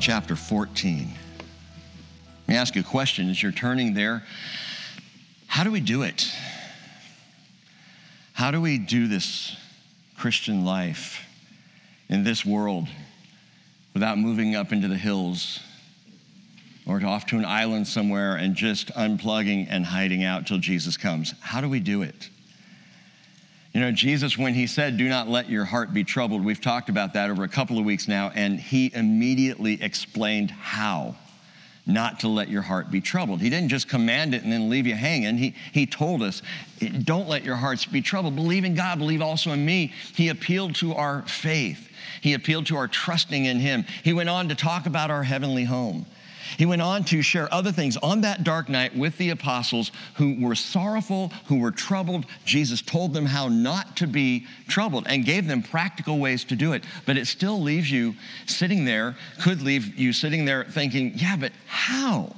Chapter 14. Let me ask you a question as you're turning there. How do we do it? How do we do this Christian life in this world without moving up into the hills or off to an island somewhere and just unplugging and hiding out till Jesus comes? How do we do it? You know, Jesus, when he said, Do not let your heart be troubled, we've talked about that over a couple of weeks now, and he immediately explained how not to let your heart be troubled. He didn't just command it and then leave you hanging. He, he told us, Don't let your hearts be troubled. Believe in God, believe also in me. He appealed to our faith, he appealed to our trusting in him. He went on to talk about our heavenly home. He went on to share other things on that dark night with the apostles who were sorrowful, who were troubled. Jesus told them how not to be troubled and gave them practical ways to do it. But it still leaves you sitting there, could leave you sitting there thinking, yeah, but how?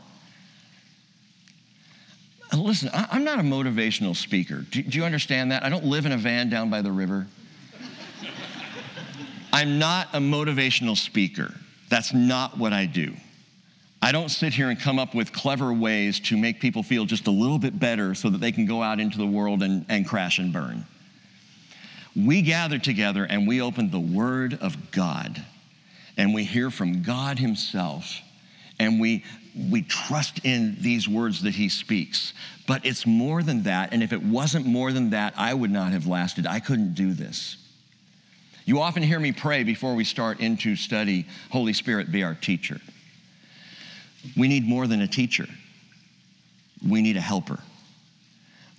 Uh, listen, I'm not a motivational speaker. Do, you understand that? I don't live in a van down by the river. I'm not a motivational speaker. That's not what I do. I don't sit here and come up with clever ways to make people feel just a little bit better so that they can go out into the world and, and crash and burn. We gather together and we open the Word of God and we hear from God Himself and we, we trust in these words that He speaks. But it's more than that. And if it wasn't more than that, I would not have lasted. I couldn't do this. You often hear me pray before we start into study, Holy Spirit, be our teacher. We need more than a teacher, we need a helper.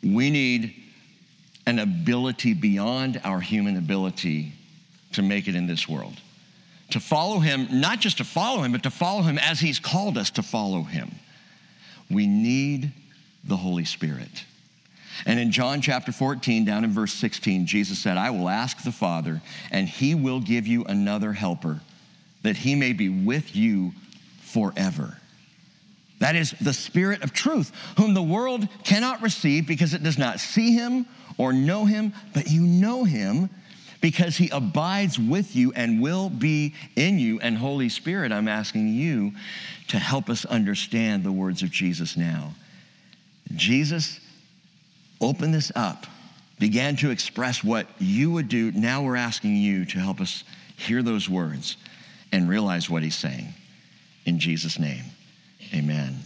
We need an ability beyond our human ability to make it in this world. To follow him, not just to follow him, but to follow him as he's called us to follow him. We need the Holy Spirit. And in John chapter 14, down in verse 16, Jesus said, I will ask the Father, and he will give you another helper, that he may be with you forever. That is the Spirit of truth, whom the world cannot receive because it does not see him or know him, but you know him because he abides with you and will be in you. And Holy Spirit, I'm asking you to help us understand the words of Jesus now. Jesus opened this up, began to express what you would do. Now we're asking you to help us hear those words and realize what he's saying. In Jesus' name. Amen.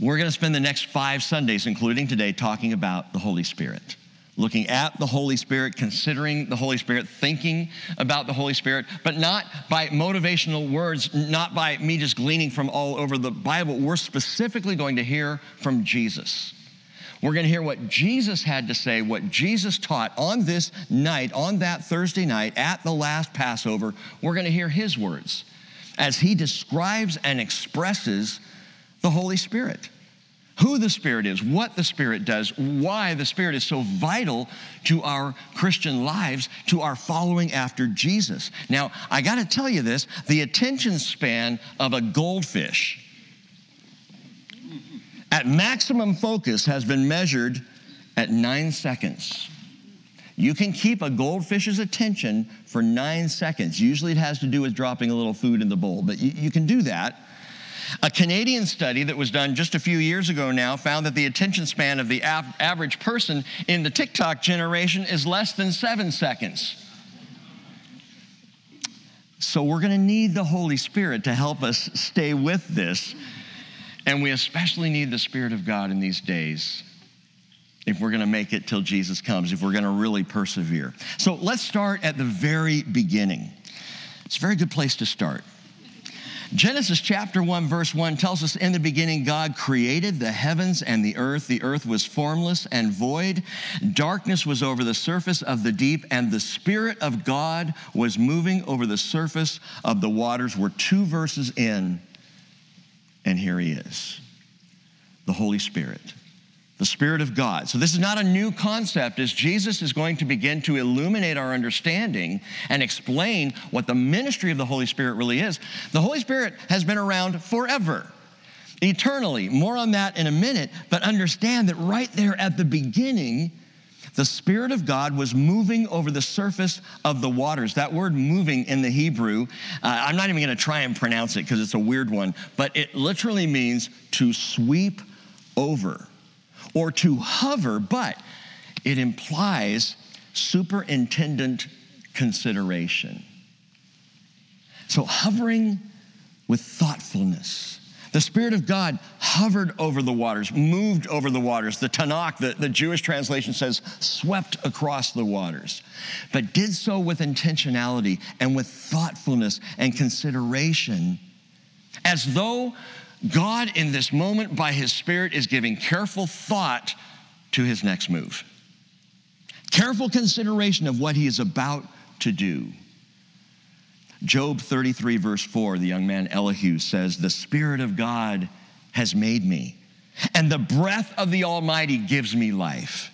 We're going to spend the next five Sundays, including today, talking about the Holy Spirit. Looking at the Holy Spirit, considering the Holy Spirit, thinking about the Holy Spirit, but not by motivational words, not by me just gleaning from all over the Bible. We're specifically going to hear from Jesus. We're going to hear what Jesus had to say, what Jesus taught on this night, on that Thursday night at the last Passover. We're going to hear his words as he describes and expresses the Holy Spirit. Who the Spirit is, what the Spirit does, why the Spirit is so vital to our Christian lives, to our following after Jesus. Now, I got to tell you this the attention span of a goldfish at maximum focus has been measured at nine seconds. You can keep a goldfish's attention for nine seconds. Usually it has to do with dropping a little food in the bowl, but you, you can do that. A Canadian study that was done just a few years ago now found that the attention span of the av- average person in the TikTok generation is less than seven seconds. So we're going to need the Holy Spirit to help us stay with this. And we especially need the Spirit of God in these days if we're going to make it till Jesus comes, if we're going to really persevere. So let's start at the very beginning. It's a very good place to start. Genesis chapter 1, verse 1 tells us in the beginning, God created the heavens and the earth. The earth was formless and void. Darkness was over the surface of the deep, and the Spirit of God was moving over the surface of the waters. We're two verses in, and here he is the Holy Spirit the Spirit of God. So, this is not a new concept as Jesus is going to begin to illuminate our understanding and explain what the ministry of the Holy Spirit really is. The Holy Spirit has been around forever, eternally. More on that in a minute, but understand that right there at the beginning, the Spirit of God was moving over the surface of the waters. That word moving in the Hebrew, uh, I'm not even going to try and pronounce it because it's a weird one, but it literally means to sweep over or to hover, but it implies superintendent consideration. So, hovering with thoughtfulness the Spirit of God hovered over the waters, moved over the waters. The Tanakh, the, the Jewish translation says, swept across the waters, but did so with intentionality and with thoughtfulness and consideration, as though God, in this moment, by His Spirit, is giving careful thought to His next move. Careful consideration of what He is about to do. Job 33, verse 4, the young man Elihu says, The Spirit of God has made me, and the breath of the Almighty gives me life.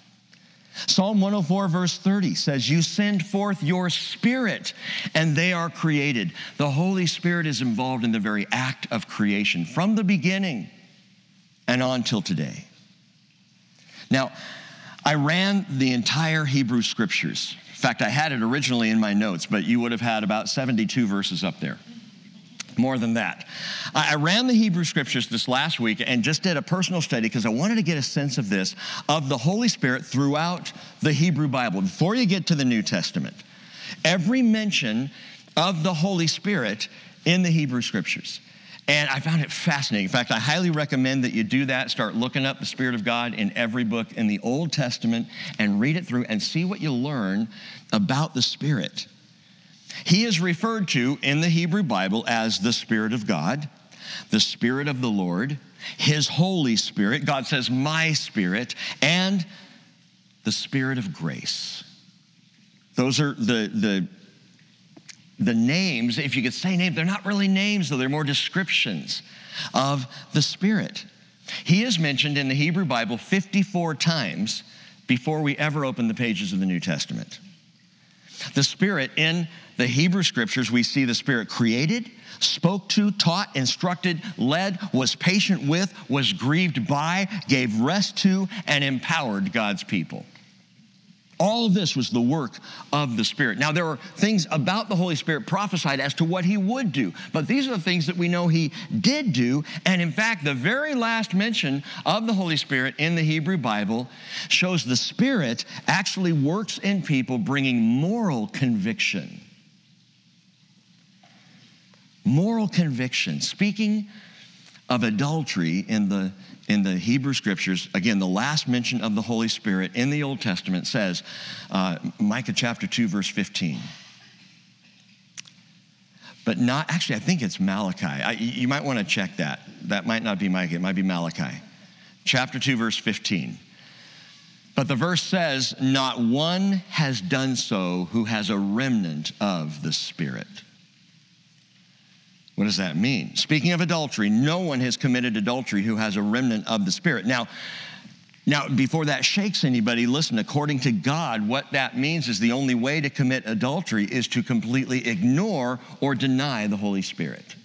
Psalm 104, verse 30 says, You send forth your spirit, and they are created. The Holy Spirit is involved in the very act of creation from the beginning and on till today. Now, I ran the entire Hebrew scriptures In fact, I had it originally in my notes, but you would have had about 72 verses up there. More than that. I ran the Hebrew scriptures this last week and just did a personal study because I wanted to get a sense of this, of the Holy Spirit throughout the Hebrew Bible. Before you get to the New Testament, every mention of the Holy Spirit in the Hebrew scriptures. And I found it fascinating. In fact, I highly recommend that you do that. Start looking up the Spirit of God in every book in the Old Testament and read it through and see what you learn about the Spirit. He is referred to in the Hebrew Bible as the Spirit of God, the Spirit of the Lord, His Holy Spirit. God says, My Spirit, and the Spirit of grace. Those are the, the the names, if you could say names, they're not really names, though, they're more descriptions of the Spirit. He is mentioned in the Hebrew Bible 54 times before we ever open the pages of the New Testament. The Spirit in the Hebrew scriptures, we see the Spirit created, spoke to, taught, instructed, led, was patient with, was grieved by, gave rest to, and empowered God's people. All of this was the work of the Spirit. Now, there are things about the Holy Spirit prophesied as to what he would do, but these are the things that we know he did do. And in fact, the very last mention of the Holy Spirit in the Hebrew Bible shows the Spirit actually works in people bringing moral conviction. Moral conviction, speaking of adultery in the in the Hebrew scriptures, again, the last mention of the Holy Spirit in the Old Testament says, uh, Micah chapter 2, verse 15. But not, actually, I think it's Malachi. I, you might want to check that. That might not be Micah, it might be Malachi. Chapter 2, verse 15. But the verse says, Not one has done so who has a remnant of the Spirit. What does that mean? Speaking of adultery, no one has committed adultery who has a remnant of the Spirit. Now, now, before that shakes anybody, listen, according to God, what that means is the only way to commit adultery is to completely ignore or deny the Holy Spirit.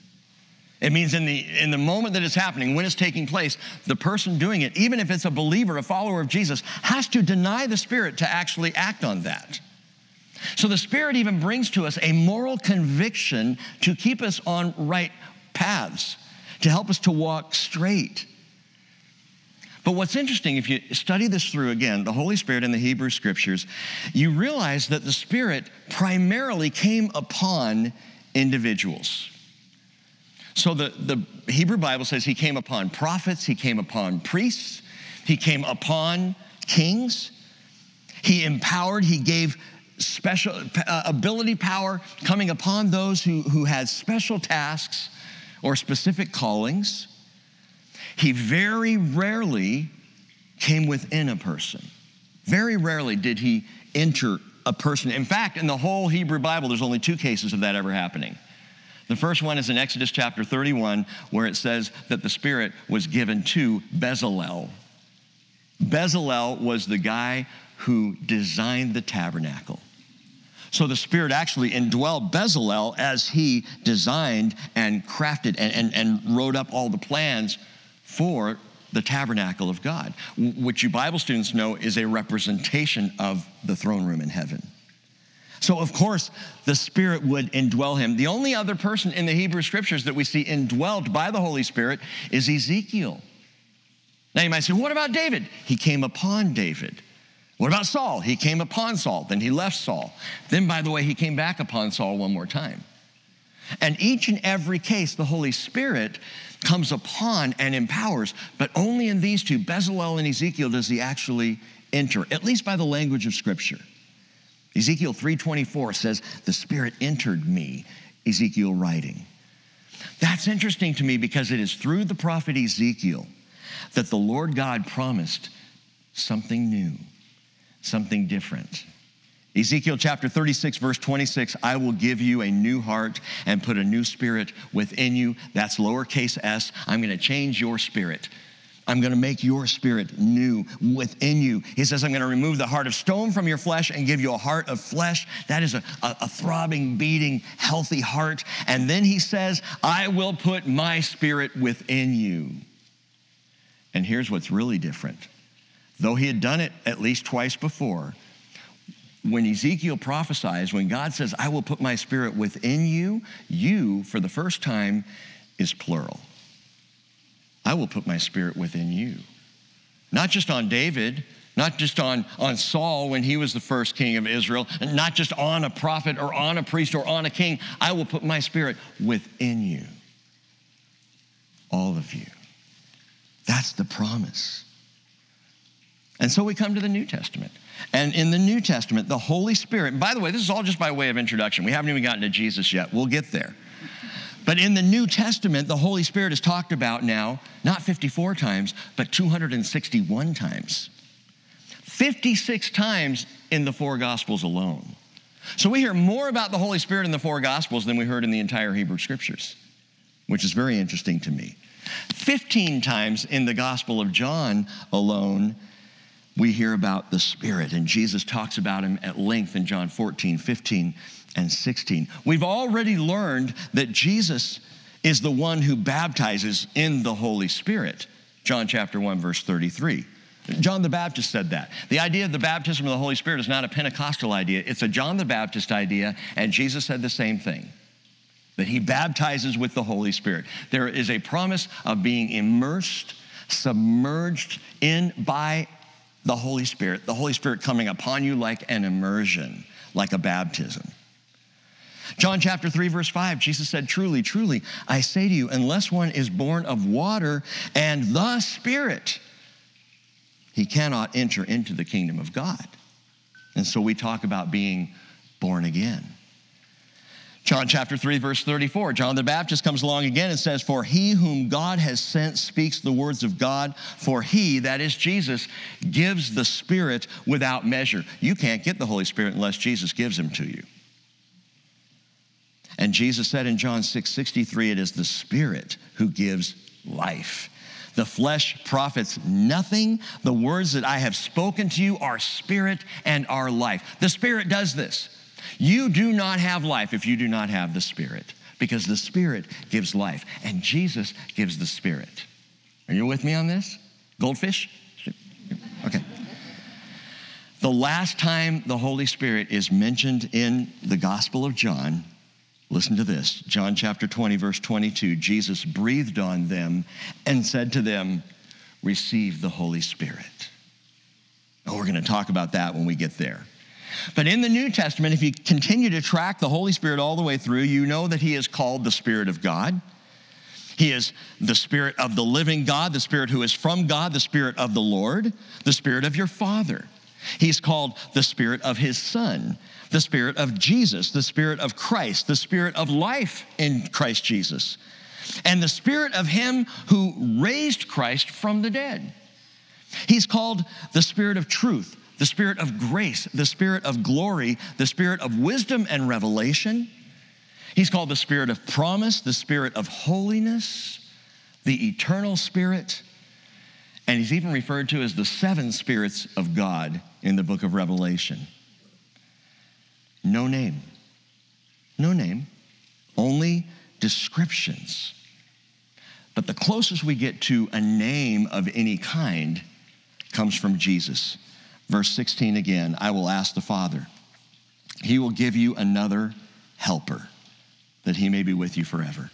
It means in the, in the moment that it's happening, when it's taking place, the person doing it, even if it's a believer, a follower of Jesus, has to deny the Spirit to actually act on that. So the Spirit even brings to us a moral conviction to keep us on right paths, to help us to walk straight. But what's interesting, if you study this through again, the Holy Spirit in the Hebrew scriptures, you realize that the Spirit primarily came upon individuals. So the, the Hebrew Bible says he came upon prophets, he came upon priests, he came upon kings, he empowered, he gave special uh, ability power coming upon those who, who had special tasks or specific callings. He very rarely came within a person. Very rarely did he enter a person. In fact, in the whole Hebrew Bible, there's only two cases of that ever happening. The first one is in Exodus chapter 31, where it says that the Spirit was given to Bezalel. Bezalel was the guy who designed the tabernacle. So the Spirit actually indwelled Bezalel as he designed and crafted and, and, and wrote up all the plans for the tabernacle of God, which you Bible students know is a representation of the throne room in heaven. So, of course, the Spirit would indwell him. The only other person in the Hebrew scriptures that we see indwelled by the Holy Spirit is Ezekiel. Now, you might say, what about David? He came upon David. What about Saul? He came upon Saul, then he left Saul. Then, by the way, he came back upon Saul one more time. And each and every case, the Holy Spirit comes upon and empowers, but only in these two, Bezalel and Ezekiel, does he actually enter, at least by the language of Scripture. Ezekiel 3:24 says, "The Spirit entered me," Ezekiel writing. That's interesting to me because it is through the prophet Ezekiel that the Lord God promised something new, something different. Ezekiel chapter 36, verse 26 I will give you a new heart and put a new spirit within you. That's lowercase s. I'm going to change your spirit. I'm going to make your spirit new within you. He says, I'm going to remove the heart of stone from your flesh and give you a heart of flesh. That is a, a, a, throbbing, beating, healthy heart. And then he says, I will put my spirit within you. And here's what's really different. Though he had done it at least twice before, when Ezekiel prophesies, when God says, I will put my spirit within you, you, for the first time, is plural. I will put my spirit within you. Not just on David, not just on, on Saul when he was the first king of Israel, and not just on a prophet or on a priest or on a king. I will put my spirit within you. All of you. That's the promise. And so we come to the New Testament. And in the New Testament, the Holy Spirit, by the way, this is all just by way of introduction. We haven't even gotten to Jesus yet. We'll get there. But in the New Testament, the Holy Spirit is talked about now, not 54 times, but 261 times. 56 times in the four Gospels alone. So we hear more about the Holy Spirit in the four Gospels than we heard in the entire Hebrew Scriptures, which is very interesting to me. 15 times in the Gospel of John alone, we hear about the Spirit, and Jesus talks about him at length in John 14, 15, and 16. We've already learned that Jesus is the one who baptizes in the Holy Spirit. John chapter 1, verse 33. John the Baptist said that. The idea of the baptism of the Holy Spirit is not a Pentecostal idea, it's a John the Baptist idea, and Jesus said the same thing that he baptizes with the Holy Spirit. There is a promise of being immersed, submerged in by the Holy Spirit, the Holy Spirit coming upon you like an immersion, like a baptism. John chapter 3, verse 5, Jesus said, Truly, truly, I say to you, unless one is born of water and the Spirit, he cannot enter into the kingdom of God. And so we talk about being born again. John chapter 3, verse 34, John the Baptist comes along again and says, For he whom God has sent speaks the words of God, for he, that is Jesus, gives the Spirit without measure. You can't get the Holy Spirit unless Jesus gives him to you. And Jesus said in John 6 63, it is the Spirit who gives life. The flesh profits nothing. The words that I have spoken to you are spirit and are life. The Spirit does this. You do not have life if you do not have the Spirit, because the Spirit gives life, and Jesus gives the Spirit. Are you with me on this? Goldfish? Okay. The last time the Holy Spirit is mentioned in the Gospel of John, listen to this John chapter 20, verse 22. Jesus breathed on them and said to them, Receive the Holy Spirit. Oh, we're going to talk about that when we get there. But in the New Testament, if you continue to track the Holy Spirit all the way through, you know that He is called the Spirit of God. He is the Spirit of the living God, the Spirit who is from God, the Spirit of the Lord, the Spirit of your Father. He's called the Spirit of His Son, the Spirit of Jesus, the Spirit of Christ, the Spirit of life in Christ Jesus, and the Spirit of Him who raised Christ from the dead. He's called the Spirit of truth, the spirit of grace, the spirit of glory, the spirit of wisdom and revelation. He's called the spirit of promise, the spirit of holiness, the eternal spirit. And he's even referred to as the seven spirits of God in the book of Revelation. No name. No name. Only descriptions But the closest we get to a name of any kind comes from Jesus. Verse 16 again I will ask the Father, He will give you another helper that He may be with you forever.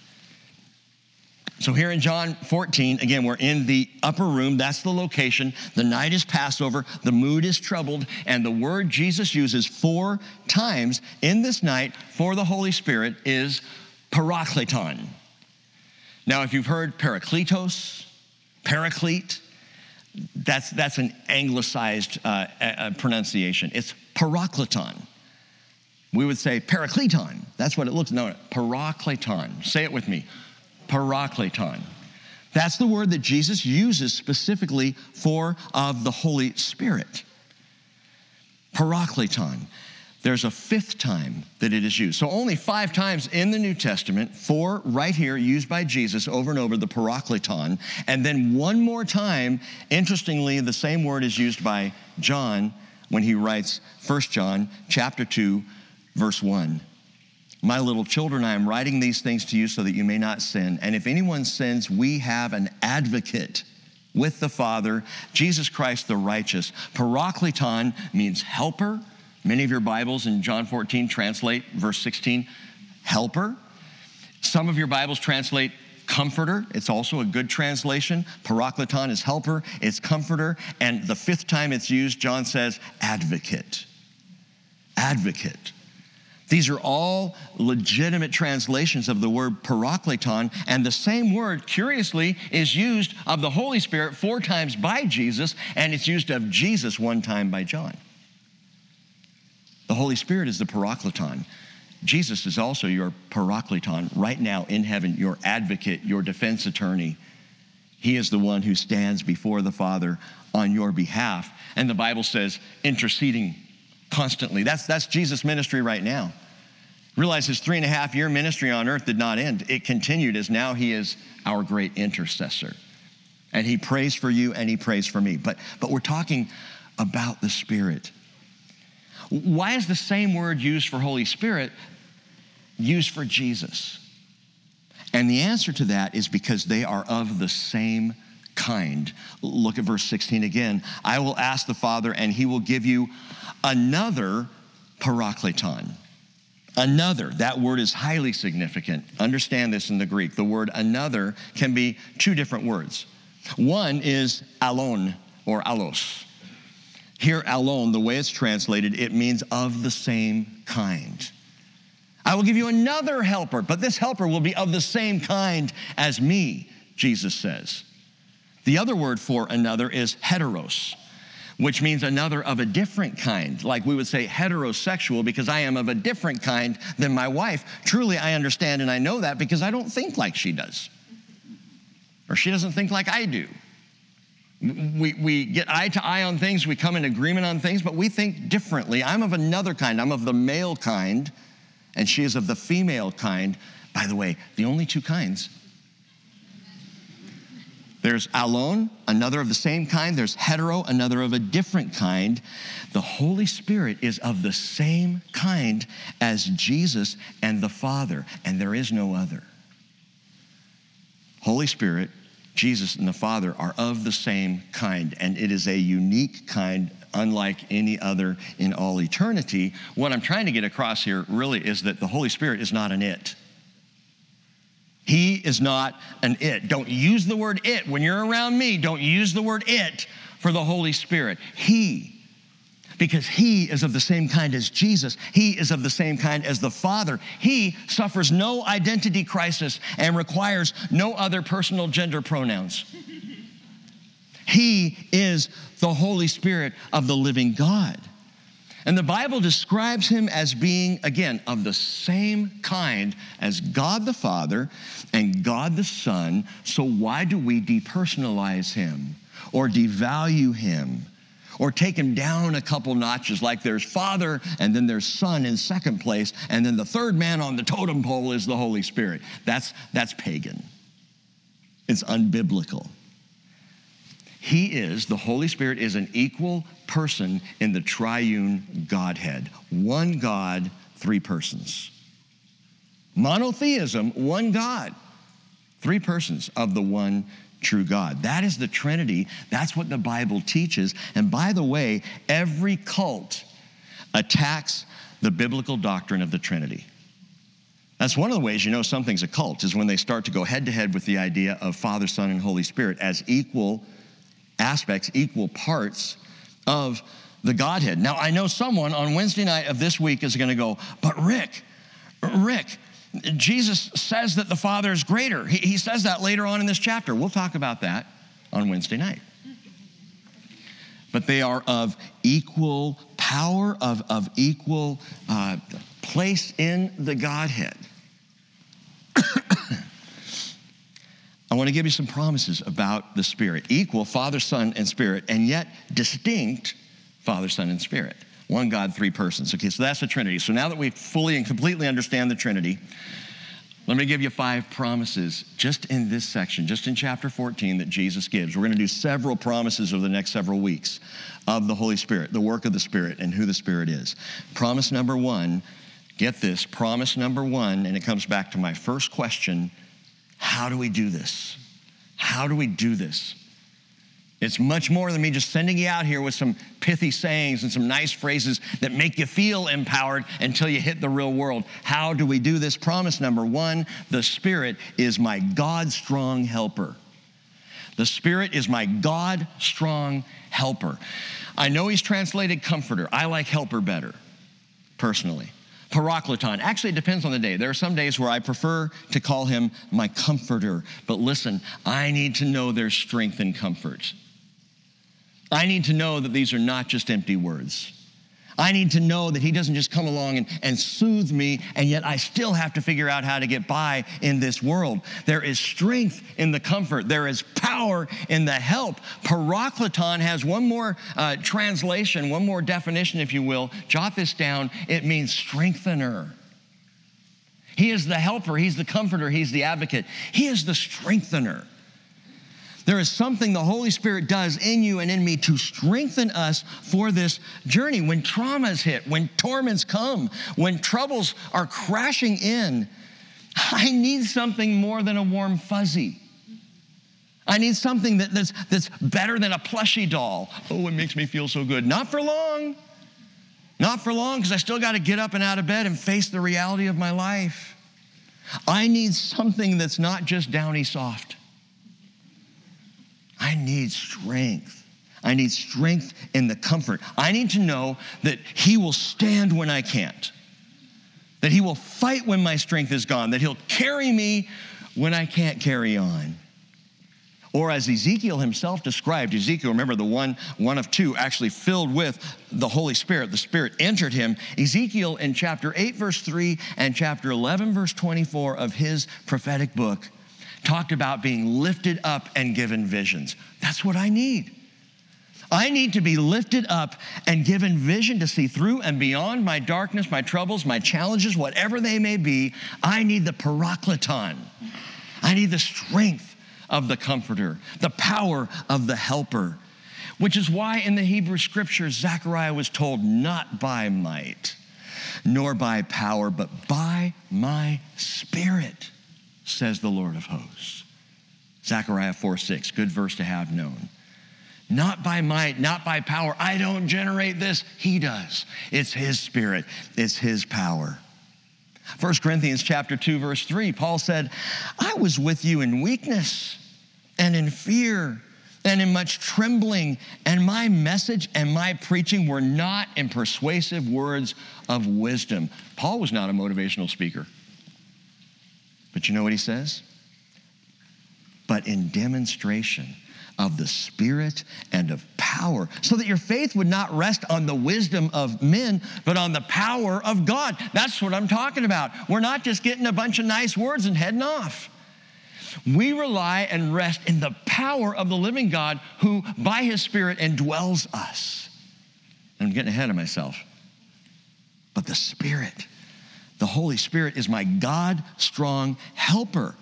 So, here in John 14, again, we're in the upper room. That's the location. The night is Passover. The mood is troubled. And the word Jesus uses four times in this night for the Holy Spirit is parakleton. Now, if you've heard parakletos, paraclete, that's, that's an anglicized uh, uh, pronunciation. It's parakleton. We would say parakleton. That's what it looks. Like. No, parakleton. Say it with me. Parakleton. That's the word that Jesus uses specifically for of the Holy Spirit. Parakleton. There's a fifth time that it is used. So only five times in the New Testament, four right here used by Jesus over and over, the parakleton. And then one more time, interestingly, the same word is used by John when he writes 1 John chapter 2, verse 1. My little children, I am writing these things to you so that you may not sin. And if anyone sins, we have an advocate with the Father, Jesus Christ the righteous. Parakleton means helper Many of your Bibles in John 14 translate verse 16, helper. Some of your Bibles translate comforter. It's also a good translation. Parakleton is helper, it's comforter. And the fifth time it's used, John says, advocate. Advocate. These are all legitimate translations of the word parakleton, and the same word, curiously, is used of the Holy Spirit four times by Jesus, and it's used of Jesus one time by John. The Holy Spirit is the parakleton. Jesus is also your parakleton right now in heaven, your advocate, your defense attorney. He is the one who stands before the Father on your behalf. And the Bible says interceding constantly. That's, that's Jesus' ministry right now. Realize his three and a half year ministry on earth did not end. It continued as now he is our great intercessor. And he prays for you and he prays for me. But, but we're talking about the Spirit. Why is the same word used for Holy Spirit used for Jesus? And the answer to that is because they are of the same kind. Look at verse 16 again. I will ask the Father, and he will give you another parakleton. Another, that word is highly significant. Understand this in the Greek. The word another can be two different words. One is allon or allos. Here, alone, the way it's translated, it means of the same kind. I will give you another helper, but this helper will be of the same kind as me, Jesus says. The other word for another is heteros, which means another of a different kind. Like we would say heterosexual because I am of a different kind than my wife. Truly, I understand and I know that because I don't think like she does, or she doesn't think like I do. We, we get eye to eye on things, we come in agreement on things, but we think differently. I'm of another kind. I'm of the male kind, and she is of the female kind. By the way, the only two kinds. There's alone, another of the same kind. There's hetero, another of a different kind. The Holy Spirit is of the same kind as Jesus and the Father, and there is no other. Holy Spirit Jesus and the Father are of the same kind, and it is a unique kind, unlike any other in all eternity. What I'm trying to get across here really is that the Holy Spirit is not an it. He is not an it. Don't use the word it. When you're around me, don't use the word it for the Holy Spirit. He because he is of the same kind as Jesus. He is of the same kind as the Father. He suffers no identity crisis and requires no other personal gender pronouns. He is the Holy Spirit of the living God. And the Bible describes him as being, again, of the same kind as God the Father and God the Son. So why do we depersonalize him or devalue him? Or take him down a couple notches, like there's Father and then there's Son in second place, and then the third man on the totem pole is the Holy Spirit. That's, that's pagan. It's unbiblical. He is, the Holy Spirit is an equal person in the triune Godhead. One God, three persons. Monotheism, one God three persons of the one true God. That is the Trinity. That's what the Bible teaches. And by the way, every cult attacks the biblical doctrine of the Trinity. That's one of the ways you know something's a cult, is when they start to go head to head with the idea of Father, Son, and Holy Spirit as equal aspects, equal parts of the Godhead. Now, I know someone on Wednesday night of this week is going to go, but Rick, Rick, Jesus says that the Father is greater. He, he says that later on in this chapter. We'll talk about that on Wednesday night. But they are of equal power, of, of equal uh, place in the Godhead. I want to give you some promises about the Spirit equal, Father, Son, and Spirit, and yet distinct Father, Son, and Spirit. One God, three persons. Okay, so that's the Trinity. So now that we fully and completely understand the Trinity, let me give you five promises just in this section, just in chapter 14 that Jesus gives. We're going to do several promises over the next several weeks of the Holy Spirit, the work of the Spirit, and who the Spirit is. Promise number one, get this, promise number one, and it comes back to my first question how do we do this? How do we do this? It's much more than me just sending you out here with some pithy sayings and some nice phrases that make you feel empowered until you hit the real world. How do we do this? Promise number one the Spirit is my God strong helper. The Spirit is my God strong helper. I know he's translated comforter. I like helper better, personally. Parakleton. Actually, it depends on the day. There are some days where I prefer to call him my comforter. But listen, I need to know there's strength and comfort. I need to know that these are not just empty words. I need to know that He doesn't just come along and, and soothe me, and yet I still have to figure out how to get by in this world. There is strength in the comfort, there is power in the help. Parakleton has one more uh, translation, one more definition, if you will. Jot this down. It means strengthener. He is the helper, He's the comforter, He's the advocate, He is the strengthener. There is something the Holy Spirit does in you and in me to strengthen us for this journey. When traumas hit, when torments come, when troubles are crashing in, I need something more than a warm fuzzy. I need something that, that's, that's better than a plushy doll. Oh, it makes me feel so good. Not for long. Not for long, because I still got to get up and out of bed and face the reality of my life. I need something that's not just downy soft. I need strength. I need strength in the comfort. I need to know that He will stand when I can't, that He will fight when my strength is gone, that He'll carry me when I can't carry on. Or as Ezekiel himself described, Ezekiel, remember the one, one of two, actually filled with the Holy Spirit. The Spirit entered him. Ezekiel in chapter 8, verse 3, and chapter 11, verse 24 of his prophetic book talked about being lifted up and given visions. That's what I need. I need to be lifted up and given vision to see through and beyond my darkness, my troubles, my challenges, whatever they may be. I need the parakleton. I need the strength of the comforter, the power of the helper, which is why in the Hebrew scriptures, Zechariah was told, not by might, nor by power, but by my spirit says the Lord of hosts. Zechariah 4 6, good verse to have known. Not by might, not by power. I don't generate this. He does. It's His Spirit, it's His power. 1 Corinthians chapter 2 verse 3 Paul said, "I was with you in weakness and in fear and in much trembling, and my message and my preaching were not in persuasive words of wisdom." Paul was not a motivational speaker. But you know what he says? But in demonstration of the Spirit and of power, so that your faith would not rest on the wisdom of men, but on the power of God. That's what I'm talking about. We're not just getting a bunch of nice words and heading off. We rely and rest in the power of the living God who, by his Spirit, indwells us. I'm getting ahead of myself. But the Spirit the Holy Spirit is my God strong helper.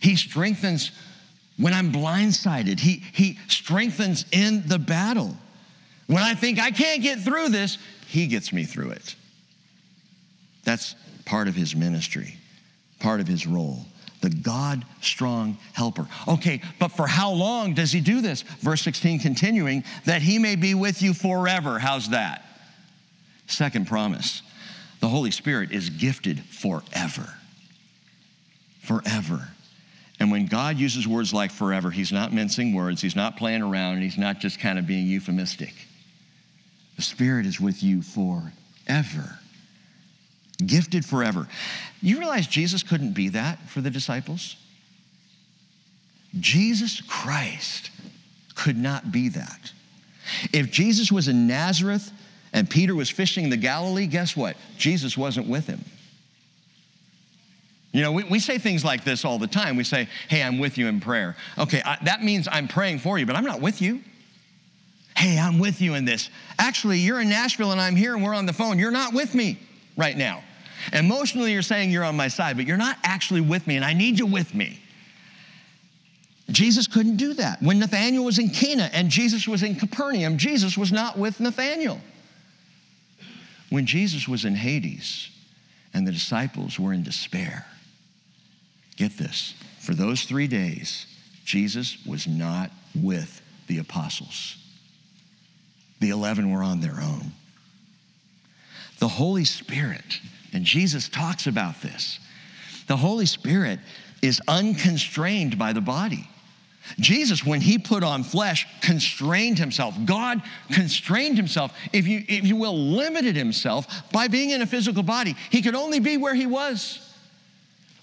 He strengthens when I'm blindsided, he, he strengthens in the battle. When I think I can't get through this, He gets me through it. That's part of His ministry, part of His role. the God strong helper. Okay, but for how long does he do this? Verse 16 continuing, that he may be with you forever. How's that? Second promise the Holy Spirit is gifted forever. Forever. And when God uses words like forever, he's not mincing words, he's not playing around, and he's not just kind of being euphemistic. The Spirit is with you forever gifted forever. You realize Jesus couldn't be that for the disciples? Jesus Christ could not be that. If Jesus was in Nazareth and Peter was fishing the Galilee, guess what? Jesus wasn't with him. You know, we, we say things like this all the time. We say, hey, I'm with you in prayer. Okay, I, that means I'm praying for you, but I'm not with you. Hey, I'm with you in this. Actually, you're in Nashville and I'm here and we're on the phone. You're not with me right now. Emotionally, you're saying you're on my side, but you're not actually with me, and I need you with me. Jesus couldn't do that. When Nathanael was in Cana and Jesus was in Capernaum, Jesus was not with Nathanael. When Jesus was in Hades and the disciples were in despair, get this, for those three days, Jesus was not with the apostles. The 11 were on their own. The Holy Spirit and Jesus talks about this. The Holy Spirit is unconstrained by the body. Jesus, when he put on flesh, constrained himself. God constrained himself, if you, if you will, limited himself by being in a physical body. He could only be where he was.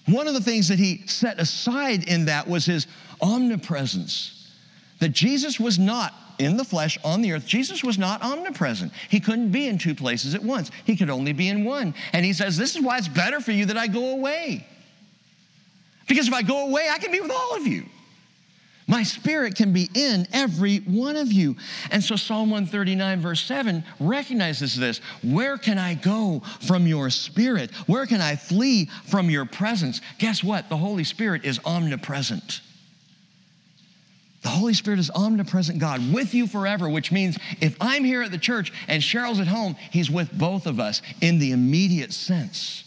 One of the things that he set aside in that was his omnipresence, that Jesus was not in the flesh on the earth, Jesus was not omnipresent. He couldn't be in two places at once, he could only be in one. And he says, This is why it's better for you that I go away. Because if I go away, I can be with all of you. My spirit can be in every one of you. And so Psalm 139, verse 7, recognizes this. Where can I go from your spirit? Where can I flee from your presence? Guess what? The Holy Spirit is omnipresent. The Holy Spirit is omnipresent God with you forever, which means if I'm here at the church and Cheryl's at home, He's with both of us in the immediate sense.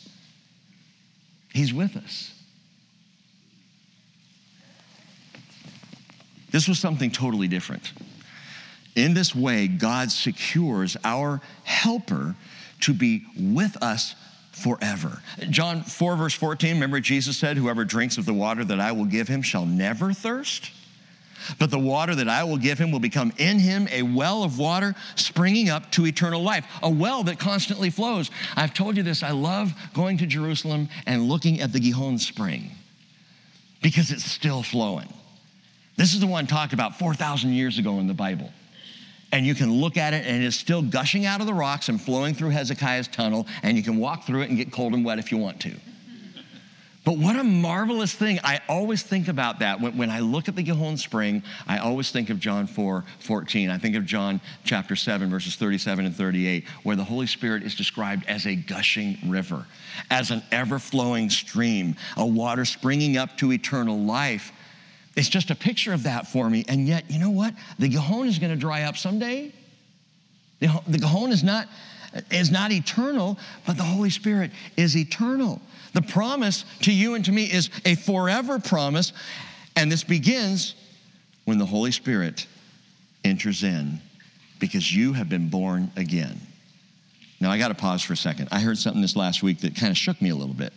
He's with us. This was something totally different. In this way, God secures our helper to be with us forever. John 4, verse 14, remember Jesus said, Whoever drinks of the water that I will give him shall never thirst. But the water that I will give him will become in him a well of water springing up to eternal life, a well that constantly flows. I've told you this. I love going to Jerusalem and looking at the Gihon spring because it's still flowing. This is the one talked about 4,000 years ago in the Bible. And you can look at it and it's still gushing out of the rocks and flowing through Hezekiah's tunnel, and you can walk through it and get cold and wet if you want to. But what a marvelous thing. I always think about that. When, when, I look at the Gihon Spring, I always think of John 4 14. I think of John chapter 7, verses 37 and 38, where the Holy Spirit is described as a gushing river, as an ever flowing stream, a water springing up to eternal life. It's just a picture of that for me. And yet, you know what? The Gihon is going to dry up someday. The, the Gihon is not, is not eternal, but the Holy Spirit is eternal. The promise to you and to me is a forever promise, and this begins when the Holy Spirit enters in because you have been born again. Now, I got to pause for a second. I heard something this last week that kind of shook me a little bit.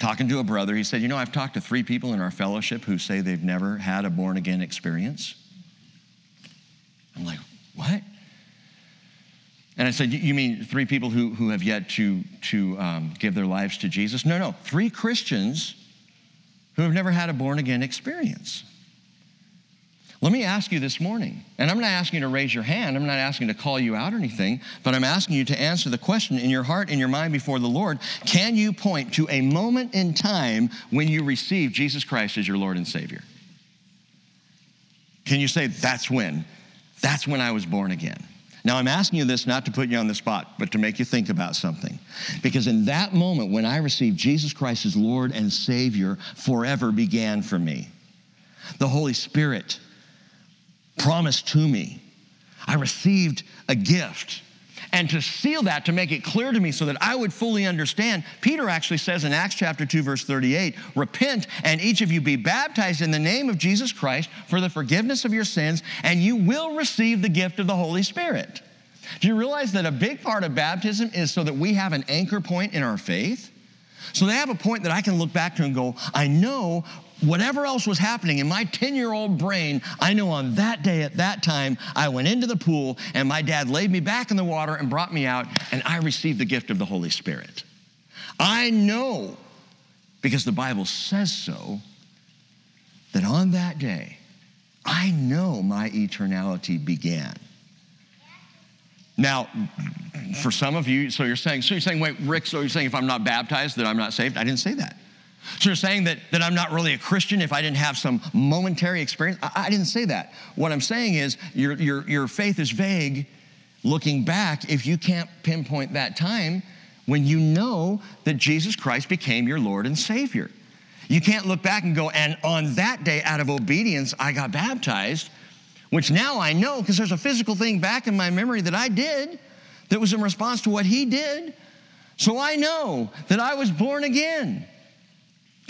Talking to a brother, he said, You know, I've talked to three people in our fellowship who say they've never had a born again experience. I'm like, What? And I said, You mean three people who, who have yet to, to um, give their lives to Jesus? No, no, three Christians who have never had a born again experience. Let me ask you this morning, and I'm not asking you to raise your hand, I'm not asking to call you out or anything, but I'm asking you to answer the question in your heart, in your mind before the Lord. Can you point to a moment in time when you received Jesus Christ as your Lord and Savior? Can you say, That's when? That's when I was born again? Now, I'm asking you this not to put you on the spot, but to make you think about something. Because in that moment when I received Jesus Christ as Lord and Savior, forever began for me. The Holy Spirit promised to me. I received a gift. And to seal that, to make it clear to me so that I would fully understand, Peter actually says in Acts chapter 2, verse 38 Repent and each of you be baptized in the name of Jesus Christ for the forgiveness of your sins, and you will receive the gift of the Holy Spirit. Do you realize that a big part of baptism is so that we have an anchor point in our faith? So they have a point that I can look back to and go, I know whatever else was happening in my 10 year old brain, I know on that day at that time, I went into the pool and my dad laid me back in the water and brought me out, and I received the gift of the Holy Spirit. I know, because the Bible says so, that on that day, I know my eternality began. Now, for some of you, so you're saying, so you're saying, wait, Rick, so you're saying if I'm not baptized that I'm not saved? I didn't say that. So you're saying that, that I'm not really a Christian if I didn't have some momentary experience? I, I didn't say that. What I'm saying is your, your, your faith is vague looking back if you can't pinpoint that time when you know that Jesus Christ became your Lord and Savior. You can't look back and go, and on that day, out of obedience, I got baptized, which now I know because there's a physical thing back in my memory that I did that was in response to what He did. So I know that I was born again.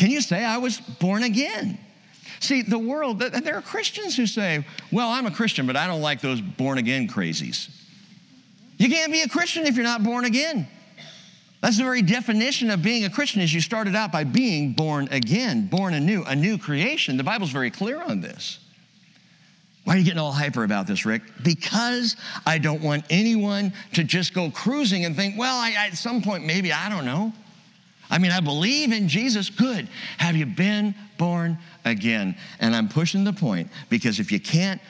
Can you say I was born again? See, the world, there are Christians who say, Well, I'm a Christian, but I don't like those born again crazies. You can't be a Christian if you're not born again. That's the very definition of being a Christian is you started out by being born again, born anew, a new creation. The Bible's very clear on this. Why are you getting all hyper about this, Rick? Because I don't want anyone to just go cruising and think, well, I, at some point, maybe, I don't know. I mean, I believe in Jesus. Good. Have you been born again? And I'm pushing the point because if you can't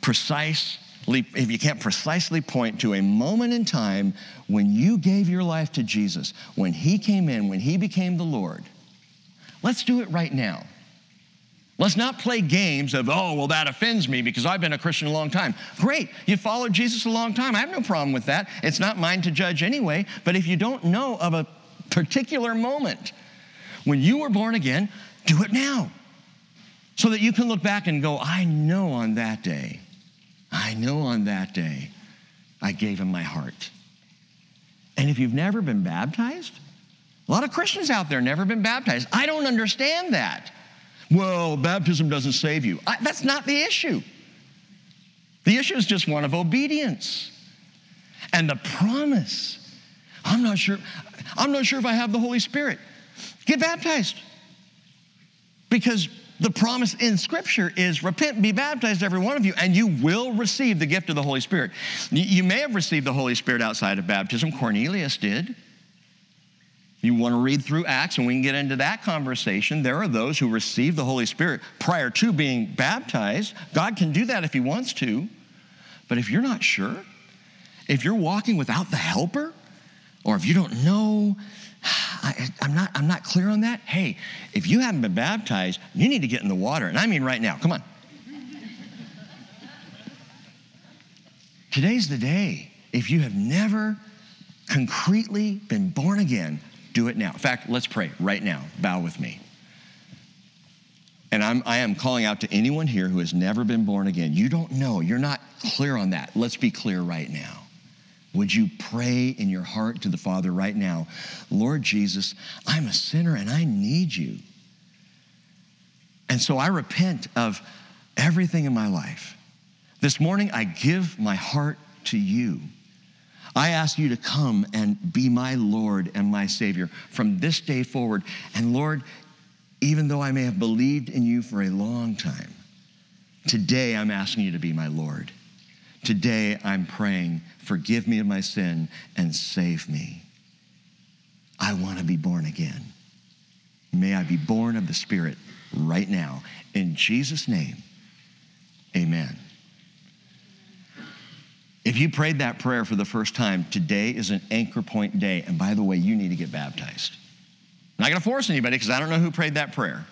precisely, if you can't precisely point to a moment in time when you gave your life to Jesus, when He came in, when He became the Lord, let's do it right now. Let's not play games of, oh, well, that offends me because I've been a Christian a long time. Great, you followed Jesus a long time. I have no problem with that. It's not mine to judge anyway. But if you don't know of a particular moment. When you were born again, do it now. So that you can look back and go, I know on that day, I know on that day, I gave him my heart. And if you've never been baptized, a lot of Christians out there never been baptized. I don't understand that. Well, baptism doesn't save you. I, that's not the issue. The issue is just one of obedience. And the promise. I'm not sure. I'm not sure if I have the Holy Spirit. Get baptized. Because the promise in Scripture is repent, and be baptized, every one of you, and you will receive the gift of the Holy Spirit. You may have received the Holy Spirit outside of baptism. Cornelius did. You want to read through Acts, and we can get into that conversation. There are those who receive the Holy Spirit prior to being baptized. God can do that if He wants to. But if you're not sure, if you're walking without the helper, or if you don't know, I, am not, I'm not clear on that. Hey, if you haven't been baptized, you need to get in the water. And I mean right now. Come on. Today's the day. If you have never concretely been born again, do it now. In fact, let's pray right now. Bow with me. And I'm, I am calling out to anyone here who has never been born again. You don't know. You're not clear on that. Let's be clear right now. Would you pray in your heart to the Father right now? Lord Jesus, I'm a sinner and I need you. And so I repent of everything in my life. This morning, I give my heart to you. I ask you to come and be my Lord and my Savior from this day forward. And Lord, even though I may have believed in you for a long time, today I'm asking you to be my Lord. Today I'm praying, forgive me of my sin and save me. I want to be born again. May I be born of the Spirit right now. In Jesus' name, amen. If you prayed that prayer for the first time, today is an anchor point day. And by the way, you need to get baptized. I'm not going to force anybody because I don't know who prayed that prayer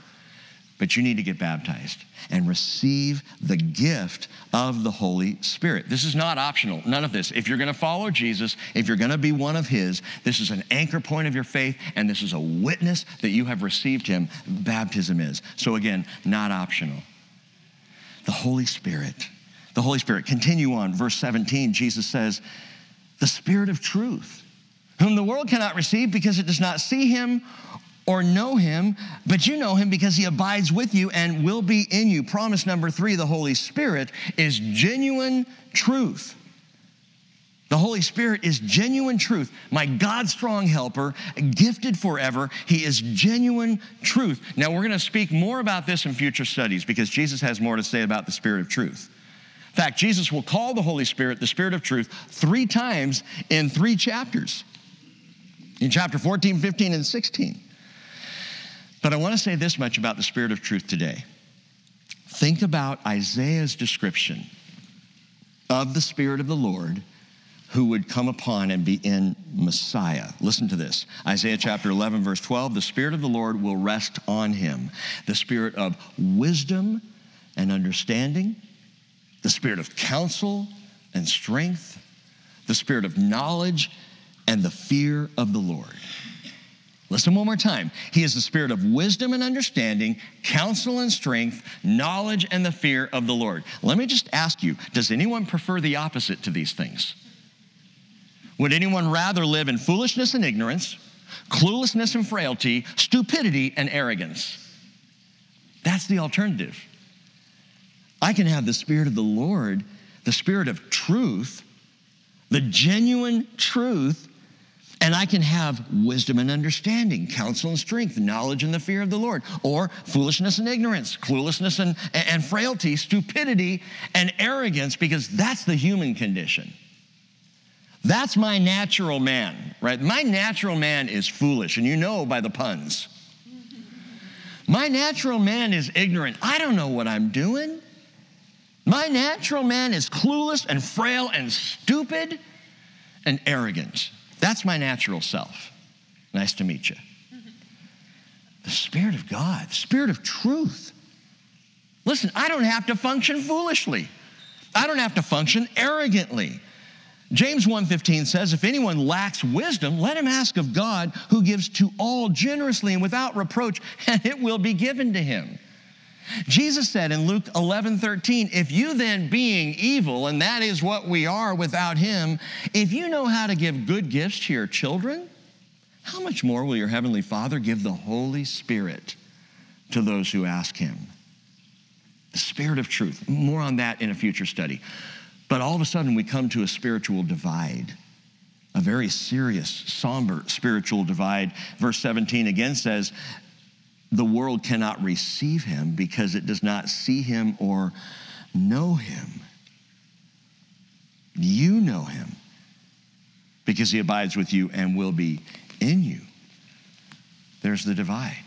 but you need to get baptized and receive the gift of the Holy Spirit. This is not optional, none of this. If you're going to follow Jesus, if you're going to be one of His, this is an anchor point of your faith, and this is a witness that you have received Him. Baptism is. So, again, not optional. The Holy Spirit. The Holy Spirit. Continue on, verse 17, Jesus says, the Spirit of truth, whom the world cannot receive because it does not see him or know him, but you know him because he abides with you and will be in you. Promise number three the Holy Spirit is genuine truth. The Holy Spirit is genuine truth. My God strong helper, gifted forever. He is genuine truth. Now, we're going to speak more about this in future studies because Jesus has more to say about the Spirit of truth. In fact, Jesus will call the Holy Spirit the Spirit of truth three times in three chapters in chapter 14, 15, and 16. But I want to say this much about the Spirit of truth today. Think about Isaiah's description of the Spirit of the Lord who would come upon and be in Messiah. Listen to this Isaiah chapter 11, verse 12 the Spirit of the Lord will rest on him, the Spirit of wisdom and understanding, the Spirit of counsel and strength, the Spirit of knowledge and the fear of the Lord. Listen one more time. He is the spirit of wisdom and understanding, counsel and strength, knowledge and the fear of the Lord. Let me just ask you does anyone prefer the opposite to these things? Would anyone rather live in foolishness and ignorance, cluelessness and frailty, stupidity and arrogance? That's the alternative. I can have the Spirit of the Lord, the Spirit of truth, the genuine truth and I can have wisdom and understanding, counsel and strength, knowledge and the fear of the Lord, or foolishness and ignorance, cluelessness and, and frailty, stupidity and arrogance, because that's the human condition. That's my natural man, right? My natural man is foolish, and you know by the puns. My natural man is ignorant. I don't know what I'm doing. My natural man is clueless and frail and stupid and arrogant. That's my natural self. Nice to meet you. The Spirit of God, the Spirit of truth. Listen, I don't have to function foolishly. I don't have to function arrogantly. James 1:15 says if anyone lacks wisdom let him ask of God who gives to all generously and without reproach and it will be given to him. Jesus said in Luke 11, 13, if you then being evil, and that is what we are without him, if you know how to give good gifts to your children, how much more will your heavenly Father give the Holy Spirit to those who ask him? The Spirit of truth. More on that in a future study. But all of a sudden, we come to a spiritual divide a very serious, somber spiritual divide. Verse 17 again says, the world cannot receive him because it does not see him or know him. You know him because he abides with you and will be in you. There's the divide.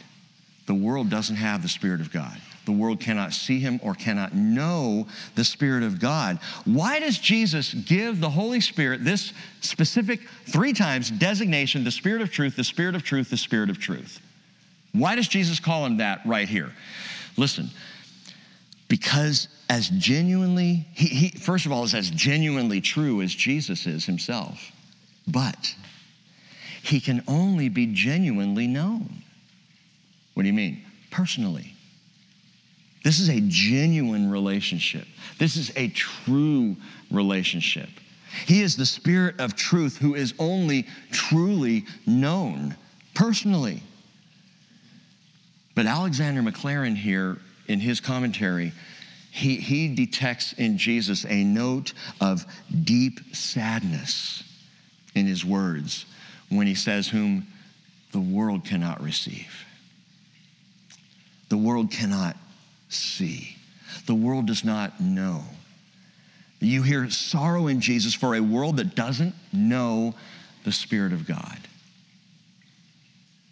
The world doesn't have the Spirit of God. The world cannot see him or cannot know the Spirit of God. Why does Jesus give the Holy Spirit this specific three times designation the Spirit of truth, the Spirit of truth, the Spirit of truth? Why does Jesus call him that right here? Listen, because as genuinely, he, he, first of all, is as genuinely true as Jesus is himself, but he can only be genuinely known. What do you mean? Personally. This is a genuine relationship. This is a true relationship. He is the Spirit of truth who is only truly known personally. But Alexander Maclaren here, in his commentary, he, he detects in Jesus a note of deep sadness in his words when he says, Whom the world cannot receive. The world cannot see. The world does not know. You hear sorrow in Jesus for a world that doesn't know the Spirit of God.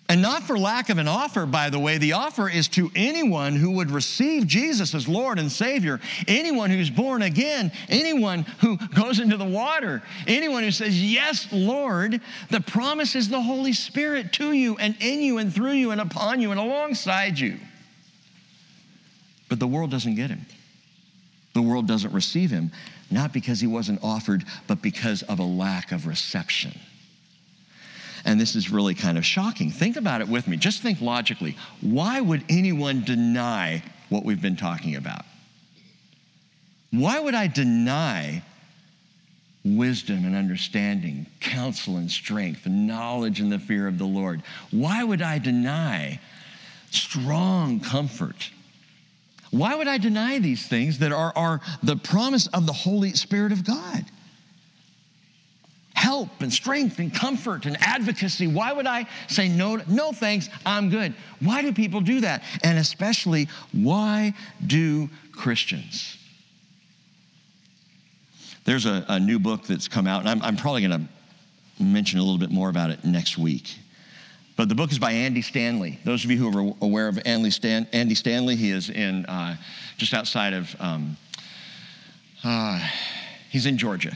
And not for lack of an offer, by the way. The offer is to anyone who would receive Jesus as Lord and Savior, anyone who's born again, anyone who goes into the water, anyone who says, Yes, Lord. The promise is the Holy Spirit to you and in you and through you and upon you and alongside you. But the world doesn't get him. The world doesn't receive him, not because he wasn't offered, but because of a lack of reception. And this is really kind of shocking. Think about it with me. Just think logically. Why would anyone deny what we've been talking about? Why would I deny wisdom and understanding, counsel and strength, knowledge and the fear of the Lord. Why would I deny strong comfort? Why would I deny these things that are, are the promise of the Holy Spirit of God? Help and strength and comfort and advocacy. Why would I say no? No thanks, I'm good. Why do people do that? And especially, why do Christians? There's a, a new book that's come out, and I'm, I'm probably going to mention a little bit more about it next week. But the book is by Andy Stanley. Those of you who are aware of Andy, Stan, Andy Stanley, he is in uh, just outside of, um, uh, he's in Georgia.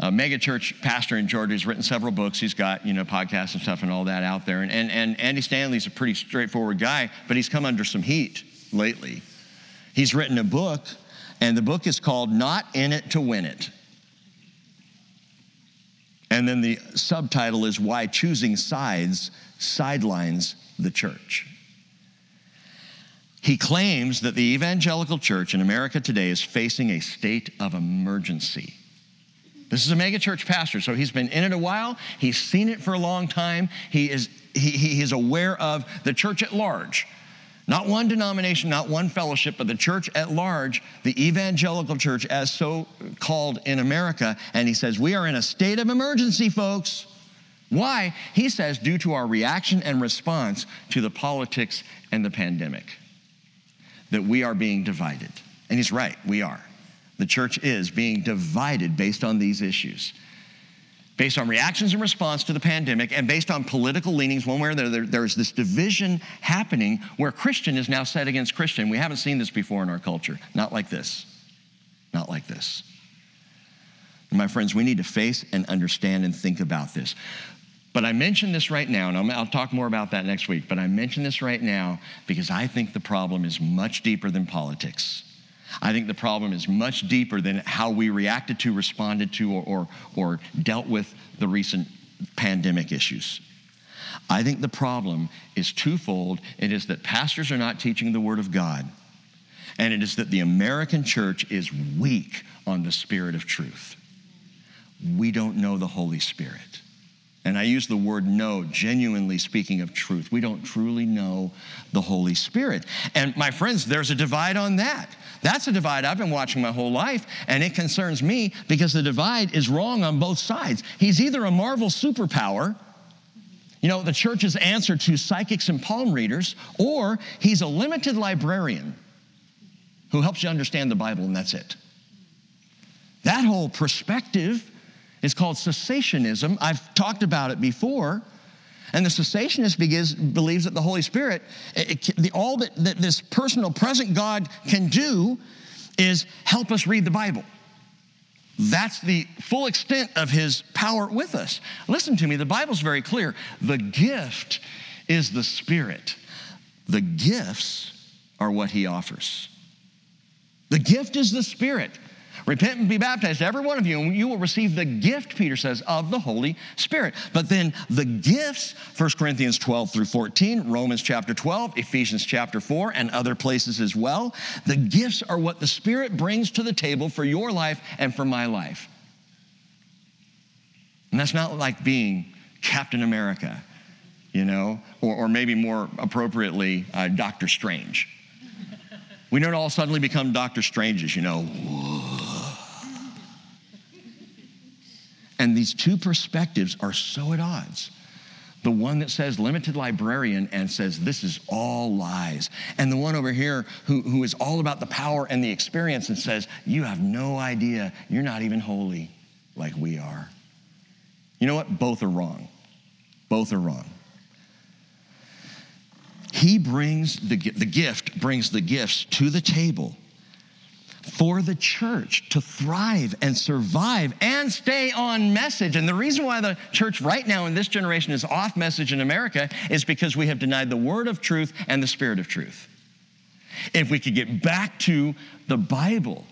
Uh, a mega church pastor in Georgia. He's written several books. He's got, you know, podcasts and stuff and all that out there. And, and, and Andy Stanley's a pretty straightforward guy, but he's come under some heat lately. He's written a book and the book is called Not in It to Win It. And then the subtitle is Why Choosing Sides Sidelines the Church. He claims that the evangelical church in America today is facing a state of emergency. This is a megachurch pastor, so he's been in it a while. He's seen it for a long time. He is, he, he is aware of the church at large not one denomination, not one fellowship, but the church at large, the evangelical church, as so called in America. And he says, We are in a state of emergency, folks. Why? He says, due to our reaction and response to the politics and the pandemic, that we are being divided. And he's right, we are. The church is being divided based on these issues based on reactions and response to the pandemic and based on political leanings, one way or the other, there's this division happening where Christian is now set against Christian. We haven't seen this before in our culture. Not like this. Not like this. And my friends, we need to face and understand and think about this. But I mention this right now, and I'll talk more about that next week, but I mention this right now because I think the problem is much deeper than politics. I think the problem is much deeper than how we reacted to, responded to, or, or, or dealt with the recent pandemic issues. I think the problem is twofold. It is that pastors are not teaching the Word of God, and it is that the American church is weak on the Spirit of truth. We don't know the Holy Spirit. And I use the word know, genuinely speaking of truth. We don't truly know the Holy Spirit. And my friends, there's a divide on that. That's a divide I've been watching my whole life, and it concerns me because the divide is wrong on both sides. He's either a Marvel superpower, you know, the church's answer to psychics and palm readers, or he's a limited librarian who helps you understand the Bible, and that's it. That whole perspective is called cessationism. I've talked about it before. And the cessationist begins, believes that the Holy Spirit, it, it, the, all that, that this personal present God can do is help us read the Bible. That's the full extent of his power with us. Listen to me, the Bible's very clear. The gift is the Spirit, the gifts are what he offers. The gift is the Spirit. Repent and be baptized, every one of you, and you will receive the gift, Peter says, of the Holy Spirit. But then the gifts, 1 Corinthians 12 through 14, Romans chapter 12, Ephesians chapter 4, and other places as well, the gifts are what the Spirit brings to the table for your life and for my life. And that's not like being Captain America, you know, or, or maybe more appropriately, uh, Doctor Strange. We don't all suddenly become Doctor Stranges, you know. And these two perspectives are so at odds. The one that says limited librarian and says this is all lies. And the one over here who, who is all about the power and the experience and says, you have no idea. You're not even holy like we are. You know what? Both are wrong. Both are wrong. He brings the, the gift, brings the gifts to the table for the church to thrive and survive and stay on message. And the reason why the church right now in this generation is off message in America is because we have denied the word of truth and the spirit of truth. If we could get back to the Bible,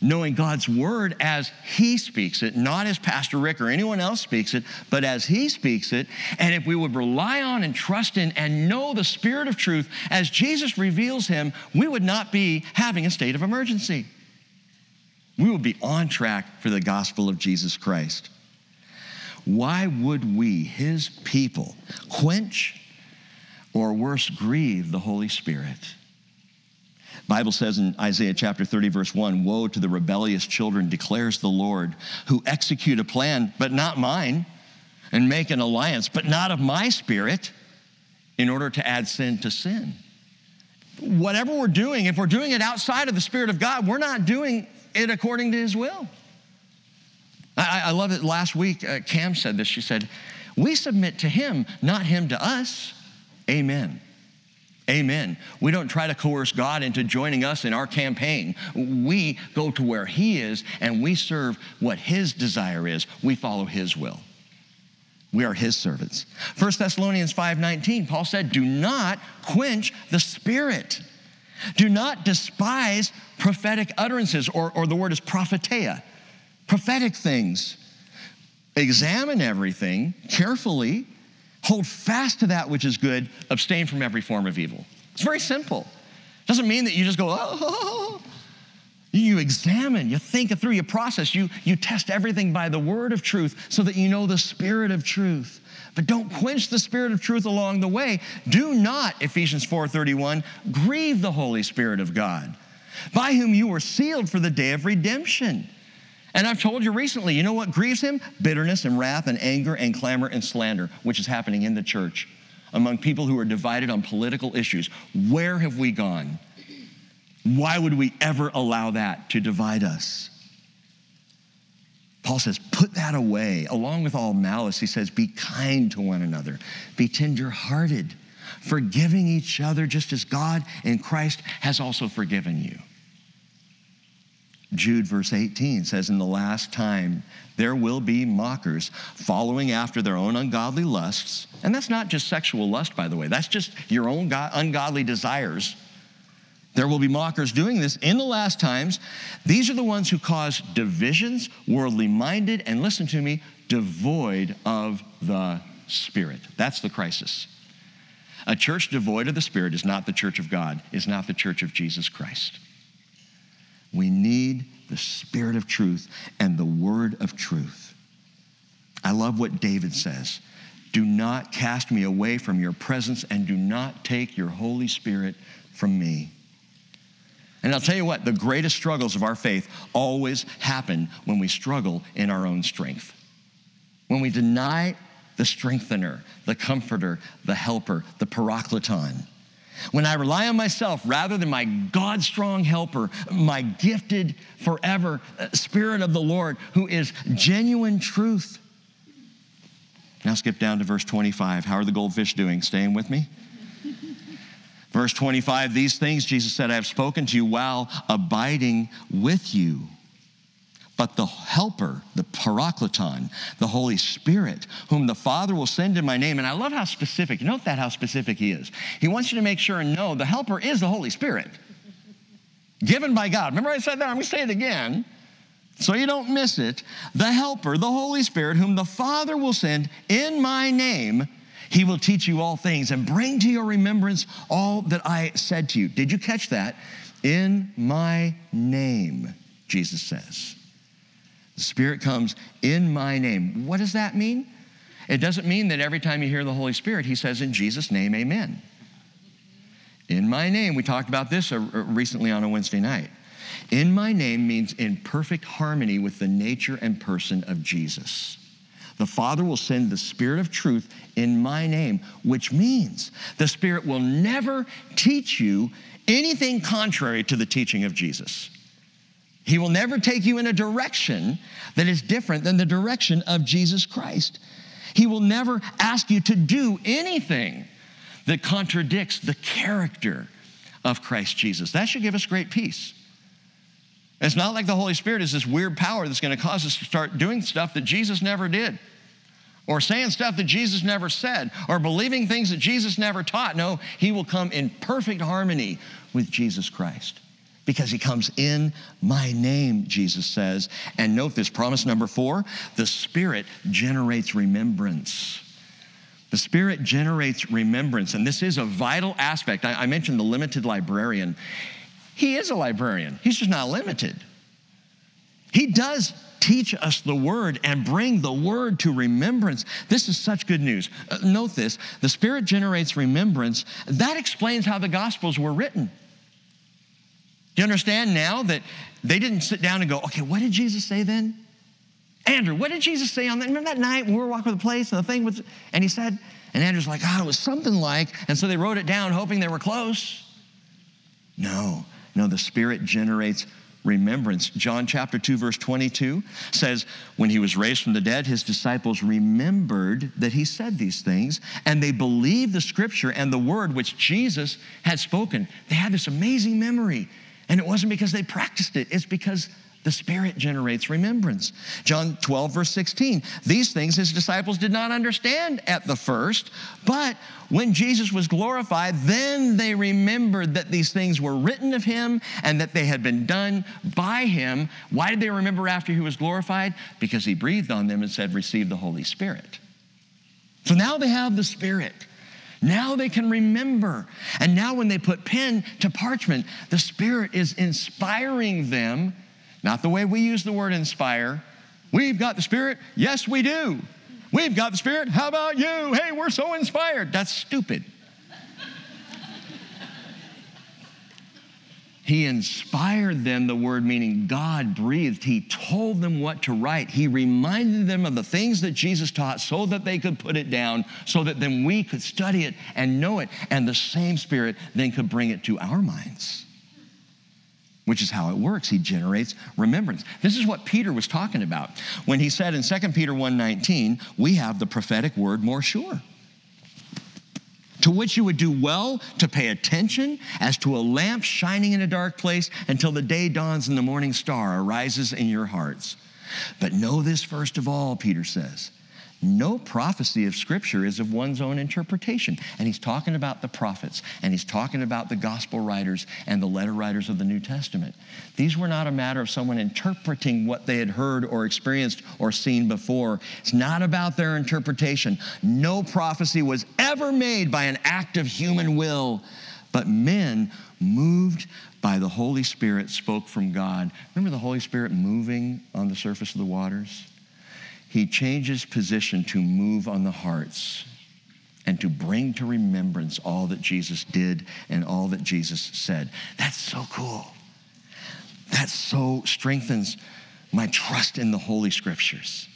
knowing God's word as He speaks it, not as Pastor Rick or anyone else speaks it, but as He speaks it. And if we would rely on and trust in and know the Spirit of truth as Jesus reveals Him, we would not be having a state of emergency. We would be on track for the gospel of Jesus Christ. Why would we, his people, quench or worse, grieve the Holy Spirit? Bible says in Isaiah chapter 30 verse 1, woe to the rebellious children declares the Lord, who execute a plan but not mine and make an alliance but not of my spirit in order to add sin to sin. Whatever we're doing, if we're doing it outside of the spirit of God, we're not doing it according to his will. I, I love it. Last week, uh, Cam said this. She said, We submit to him, not him to us. Amen. Amen. We don't try to coerce God into joining us in our campaign. We go to where He is and we serve what His desire is. We follow His will. We are His servants. 1 Thessalonians 5:19, Paul said, "Do not quench the spirit. Do not despise prophetic utterances, or, or the word is prophetia, prophetic things. Examine everything carefully." Hold fast to that which is good, abstain from every form of evil. It's very simple. It Doesn't mean that you just go, oh. You examine, you think it through, you process, you, you test everything by the word of truth so that you know the spirit of truth. But don't quench the spirit of truth along the way. Do not, Ephesians 4:31, grieve the Holy Spirit of God, by whom you were sealed for the day of redemption. And I've told you recently, you know what grieves him? Bitterness and wrath and anger and clamor and slander, which is happening in the church among people who are divided on political issues. Where have we gone? Why would we ever allow that to divide us? Paul says, put that away. Along with all malice, he says, be kind to one another, be tenderhearted, forgiving each other just as God in Christ has also forgiven you. Jude, verse 18 says, In the last time, there will be mockers following after their own ungodly lusts. And that's not just sexual lust, by the way, that's just your own ungodly desires. There will be mockers doing this in the last times. These are the ones who cause divisions, worldly minded, and listen to me, devoid of the Spirit. That's the crisis. A church devoid of the Spirit is not the church of God, is not the church of Jesus Christ. We need the Spirit of truth and the Word of truth. I love what David says Do not cast me away from your presence, and do not take your Holy Spirit from me. And I'll tell you what, the greatest struggles of our faith always happen when we struggle in our own strength. When we deny the strengthener, the comforter, the helper, the parakleton when I rely on myself rather than my God strong helper, my gifted forever uh, Spirit of the Lord, who is genuine truth. Now skip down to verse 25. How are the goldfish doing? Staying with me? verse 25 These things, Jesus said, I have spoken to you while abiding with you. But the Helper, the Parakleton, the Holy Spirit, whom the Father will send in my name. And I love how specific, note that how specific he is. He wants you to make sure and know the Helper is the Holy Spirit, given by God. Remember I said that? I'm going to say it again so you don't miss it. The Helper, the Holy Spirit, whom the Father will send in my name. He will teach you all things and bring to your remembrance all that I said to you. Did you catch that? In my name, Jesus says. The Spirit comes in my name. What does that mean? It doesn't mean that every time you hear the Holy Spirit, He says, In Jesus' name, amen. In my name, we talked about this uh, recently on a Wednesday night. In my name means in perfect harmony with the nature and person of Jesus. The Father will send the Spirit of truth in my name, which means the Spirit will never teach you anything contrary to the teaching of Jesus. He will never take you in a direction that is different than the direction of Jesus Christ. He will never ask you to do anything that contradicts the character of Christ Jesus. That should give us great peace. It's not like the Holy Spirit is this weird power that's going to cause us to start doing stuff that Jesus never did, or saying stuff that Jesus never said, or believing things that Jesus never taught. No, He will come in perfect harmony with Jesus Christ because he comes in my name, Jesus says. And note this promise number four the Spirit generates remembrance. The Spirit generates remembrance, and this is a vital aspect. I, mentioned the limited librarian. He is a librarian, he's just not limited. He does teach us the word and bring the word to remembrance. This is such good news. Uh, note this the Spirit generates remembrance. That explains how the Gospels were written. Do you understand now that they didn't sit down and go, okay, what did Jesus say then? Andrew, what did Jesus say on that? Remember that night when we were walking the place and the thing was, and he said, and Andrew's like, oh, it was something like, and so they wrote it down hoping they were close. No, no, the Spirit generates remembrance. John chapter 2, verse 22 says, When he was raised from the dead, his disciples remembered that he said these things, and they believed the scripture and the word which Jesus had spoken. They had this amazing memory. And it wasn't because they practiced it, it's because the Spirit generates remembrance. John 12, verse 16. These things his disciples did not understand at the first, but when Jesus was glorified, then they remembered that these things were written of him and that they had been done by him. Why did they remember after he was glorified? Because he breathed on them and said, Receive the Holy Spirit. So now they have the Spirit. Now they can remember. And now, when they put pen to parchment, the Spirit is inspiring them not the way we use the word inspire. We've got the Spirit. Yes, we do. We've got the Spirit. How about you? Hey, we're so inspired. That's stupid. He inspired them, the word meaning God breathed. He told them what to write. He reminded them of the things that Jesus taught so that they could put it down, so that then we could study it and know it. And the same Spirit then could bring it to our minds which is how it works. He generates remembrance. This is what Peter was talking about when he said in 2 Peter 1:19, "We have the prophetic word more sure." To which you would do well to pay attention as to a lamp shining in a dark place until the day dawns and the morning star arises in your hearts. But know this first of all, Peter says no prophecy of Scripture is of one's own interpretation. And he's talking about the prophets, and he's talking about the gospel writers and the letter writers of the New Testament. These were not a matter of someone interpreting what they had heard or experienced or seen before. It's not about their interpretation. No prophecy was ever made by an act of human will, but men moved by the Holy Spirit spoke from God. Remember the Holy Spirit moving on the surface of the waters? He changes position to move on the hearts and to bring to remembrance all that Jesus did and all that Jesus said. That's so cool. That so strengthens my trust in the Holy Scriptures,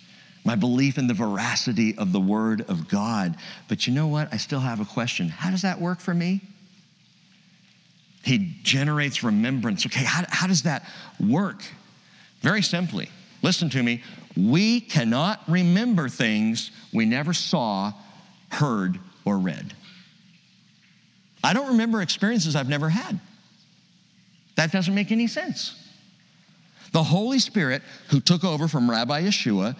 my belief in the veracity of the Word of God. But you know what? I still have a question. How does that work for me? He generates remembrance. Okay, how, how does that work? Very simply. Listen to me. We cannot remember things we never saw, heard, or read. I don't remember experiences I've never had. That doesn't make any sense. The Holy Spirit, who took over from Rabbi Yeshua,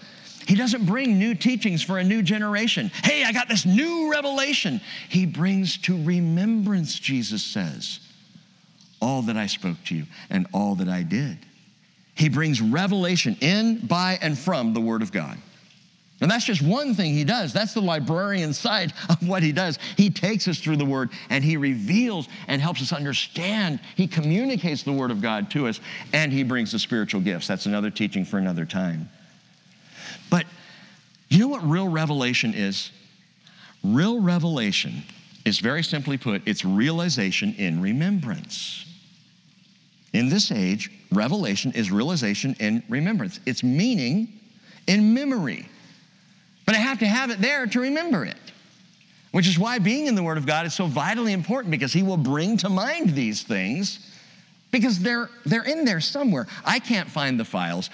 he doesn't bring new teachings for a new generation. Hey, I got this new revelation. He brings to remembrance, Jesus says, all that I spoke to you and all that I did. He brings revelation in, by, and from the Word of God. And that's just one thing he does. That's the librarian side of what he does. He takes us through the Word and he reveals and helps us understand. He communicates the Word of God to us and he brings the spiritual gifts. That's another teaching for another time. But you know what real revelation is? Real revelation is very simply put, it's realization in remembrance. In this age, revelation is realization in remembrance. It's meaning in memory. But I have to have it there to remember it, which is why being in the Word of God is so vitally important because He will bring to mind these things because they're, they're in there somewhere. I can't find the files.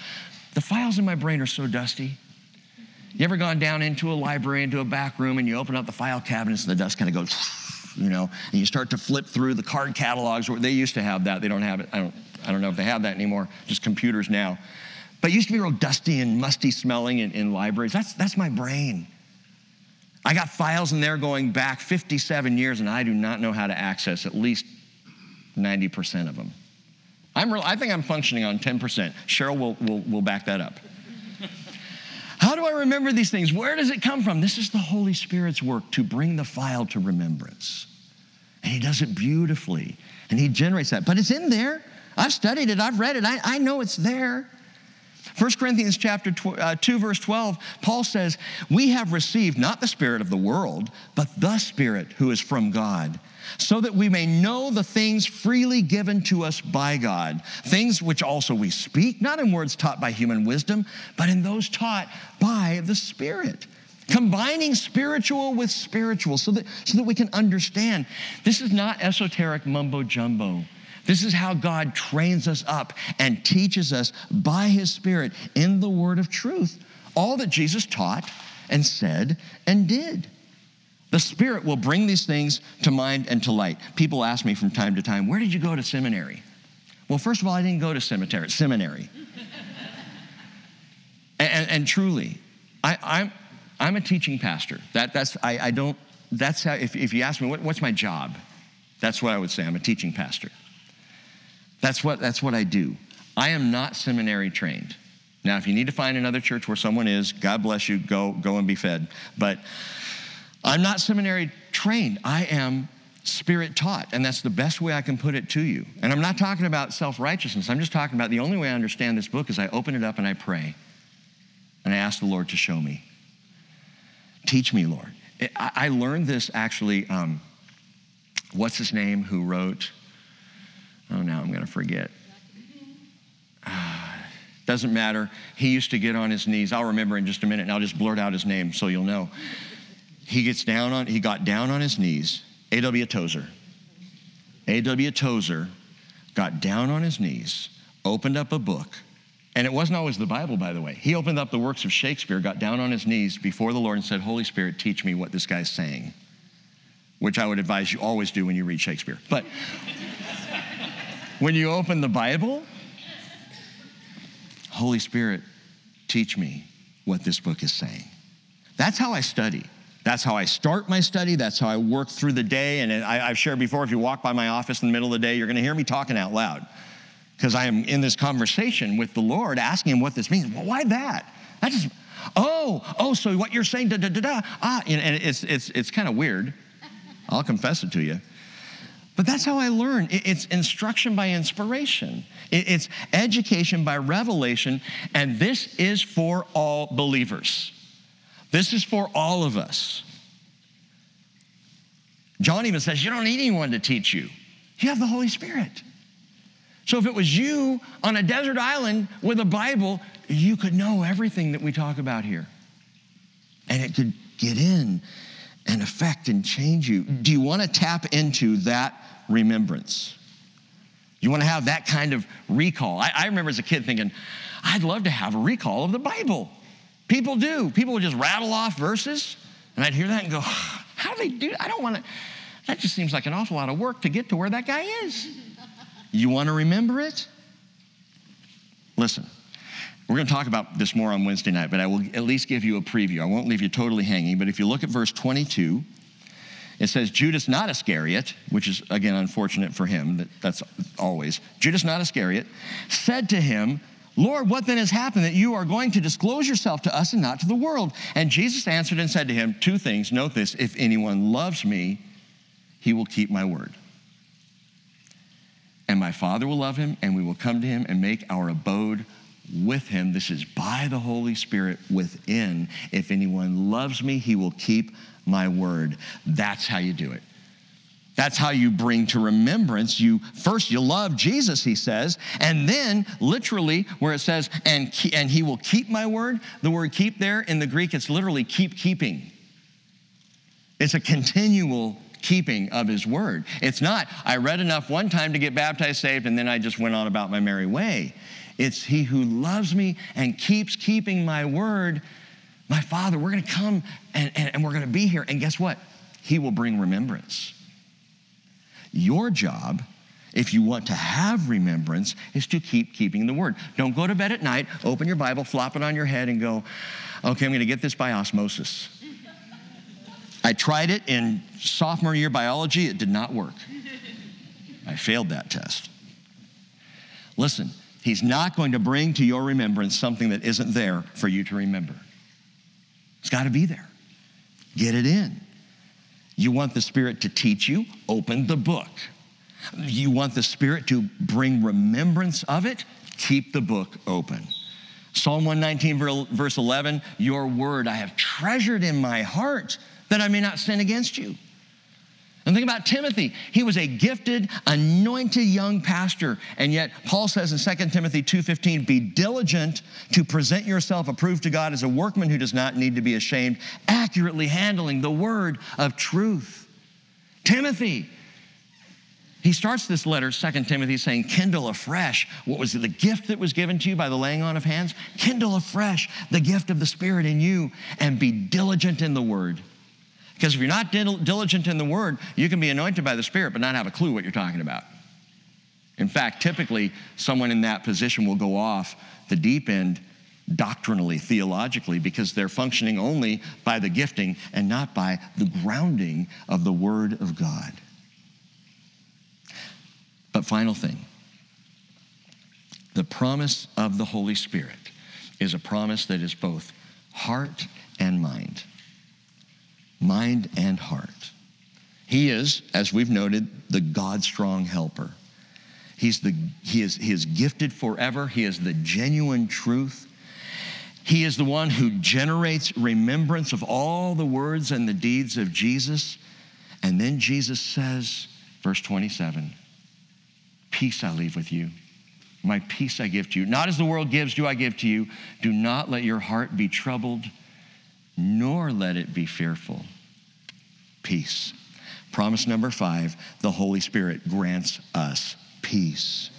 The files in my brain are so dusty. You ever gone down into a library, into a back room, and you open up the file cabinets and the dust kind of goes you know, and you start to flip through the card catalogs. Where they used to have that. They don't have it. I don't, I don't know if they have that anymore. Just computers now. But it used to be real dusty and musty smelling in, in libraries. That's, that's my brain. I got files in there going back 57 years, and I do not know how to access at least 90% of them. I'm real, I think I'm functioning on 10%. Cheryl will, will, will back that up. How do I remember these things? Where does it come from? This is the Holy Spirit's work to bring the file to remembrance. And He does it beautifully. And He generates that. But it's in there. I've studied it, I've read it, I, I know it's there. 1 Corinthians chapter uh, 2 verse 12, Paul says, "We have received not the spirit of the world, but the spirit who is from God, so that we may know the things freely given to us by God, things which also we speak, not in words taught by human wisdom, but in those taught by the Spirit." Combining spiritual with spiritual so that, so that we can understand. This is not esoteric mumbo jumbo. This is how God trains us up and teaches us by His Spirit in the Word of truth all that Jesus taught and said and did. The Spirit will bring these things to mind and to light. People ask me from time to time, Where did you go to seminary? Well, first of all, I didn't go to cemetery, seminary. and, and, and, truly, I, am I'm, I'm a teaching pastor. That, that's, I, I don't, that's how, if, if you ask me, what, what's my job? That's what I would say. I'm a teaching pastor. That's what, that's what I do. I am not seminary trained. Now, if you need to find another church where someone is, God bless you, go, go and be fed. But I'm not seminary trained. I am spirit taught, and that's the best way I can put it to you. And I'm not talking about self righteousness. I'm just talking about the only way I understand this book is I open it up and I pray. And I ask the Lord to show me. Teach me, Lord. I learned this actually. Um, what's his name who wrote Oh, now I'm going to forget. doesn't matter. He used to get on his knees. I'll remember in just a minute, and I'll just blurt out his name so you'll know. He gets down on. He got down on his knees. A.W. Tozer. A.W. Tozer got down on his knees, opened up a book, and it wasn't always the Bible, by the way. He opened up the works of Shakespeare, got down on his knees before the Lord, and said, "Holy Spirit, teach me what this guy's saying," which I would advise you always do when you read Shakespeare. But when you open the Bible, Holy Spirit, teach me what this book is saying. That's how I study. That's how I start my study. That's how I work through the day. And I, have shared before if you walk by my office in the middle of the day, you're going to hear me talking out loud because I am in this conversation with the Lord asking him what this means. Well, why that? That just, oh, oh, so what you're saying, da da da da. Ah, and it's, it's, it's kind of weird. I'll confess it to you. But that's how I learn. It's instruction by inspiration, it's education by revelation, and this is for all believers. This is for all of us. John even says, You don't need anyone to teach you, you have the Holy Spirit. So if it was you on a desert island with a Bible, you could know everything that we talk about here. And it could get in and affect and change you. Do you want to tap into that remembrance. You want to have that kind of recall. I, I, remember as a kid thinking, I'd love to have a recall of the Bible. People do. People would just rattle off verses, and I'd hear that and go, ah, How do they do? I don't want to. That just seems like an awful lot of work to get to where that guy is. You want to remember it? Listen, we're going to talk about this more on Wednesday night, but I will at least give you a preview. I won't leave you totally hanging, but if you look at verse 22, it says Judas not Iscariot, which is again unfortunate for him, that, that's always. Judas not Iscariot said to him, Lord, what then has happened that you are going to disclose yourself to us and not to the world? And Jesus answered and said to him, Two things. Note this if anyone loves me, he will keep my word. And my Father will love him, and we will come to him and make our abode with him. This is by the Holy Spirit within. If anyone loves me, he will keep my word. That's how you do it. That's how you bring to remembrance. You first you love Jesus, he says, and then literally where it says, and, and he will keep my word, the word keep there in the Greek, it's literally keep keeping. It's a continual keeping of his word. It's not, I read enough one time to get baptized, saved, and then I just went on about my merry way. It's he who loves me and keeps keeping my word my Father, we're going to come and, and, and we're going to be here. And guess what? He will bring remembrance. Your job, if you want to have remembrance, is to keep keeping the word. Don't go to bed at night, open your Bible, flop it on your head, and go, okay, I'm going to get this by osmosis. I tried it in sophomore year biology, it did not work. I failed that test. Listen, he's not going to bring to your remembrance something that isn't there for you to remember. It's got to be there. Get it in. You want the Spirit to teach you? Open the book. You want the Spirit to bring remembrance of it? Keep the book open. Psalm 119, verse 11, your word I have treasured in my heart that I may not sin against you. And think about Timothy. He was a gifted, anointed young pastor, and yet Paul says in 2 Timothy 2:15, "Be diligent to present yourself approved to God as a workman who does not need to be ashamed, accurately handling the word of truth." Timothy, he starts this letter, 2 Timothy, saying, Kindle afresh. What was the gift that was given to you by the laying on of hands? Kindle afresh the gift of the Spirit in you and be diligent in the word. Because if you're not diligent in the word, you can be anointed by the Spirit but not have a clue what you're talking about. In fact, typically, someone in that position will go off the deep end doctrinally, theologically, because they're functioning only by the gifting and not by the grounding of the Word of God. But final thing the promise of the Holy Spirit is a promise that is both heart and mind. Mind and heart. He is, as we've noted, the God strong helper. He's the, he, is, he is gifted forever. He is the genuine truth. He is the one who generates remembrance of all the words and the deeds of Jesus. And then Jesus says, verse 27, Peace I leave with you. My peace I give to you. Not as the world gives, do I give to you. Do not let your heart be troubled, nor let it be fearful. Peace. Promise number five the Holy Spirit grants us peace.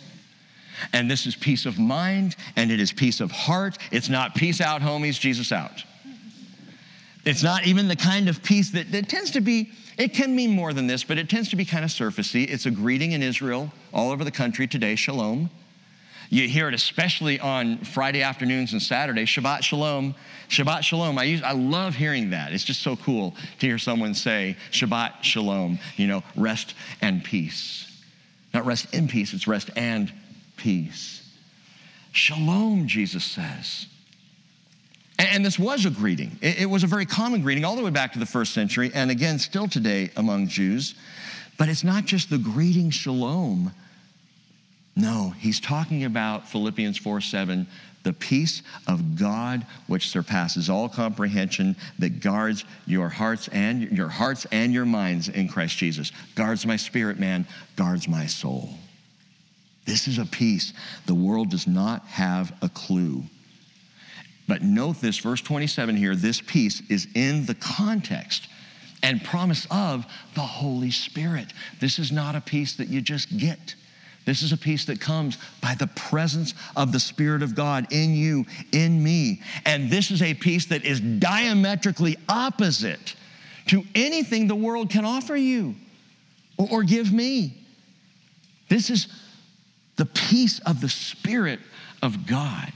And this is peace of mind and it is peace of heart. It's not peace out, homies, Jesus out. It's not even the kind of peace that, that tends to be, it can mean more than this, but it tends to be kind of surfacey. It's a greeting in Israel, all over the country today, shalom. You hear it especially on Friday afternoons and Saturdays, Shabbat Shalom. Shabbat Shalom. I, use, I love hearing that. It's just so cool to hear someone say Shabbat Shalom, you know, rest and peace. Not rest in peace, it's rest and peace. Shalom, Jesus says. And this was a greeting. It was a very common greeting all the way back to the first century, and again, still today among Jews. But it's not just the greeting shalom. No, he's talking about Philippians 4 7, the peace of God which surpasses all comprehension, that guards your hearts and your hearts and your minds in Christ Jesus. Guards my spirit, man, guards my soul. This is a peace the world does not have a clue but note this, verse 27 here, this peace is in the context and promise of the Holy Spirit. This is not a peace that you just get. This is a peace that comes by the presence of the Spirit of God in you, in me. And this is a peace that is diametrically opposite to anything the world can offer you or, give me. This is the peace of the Spirit of God.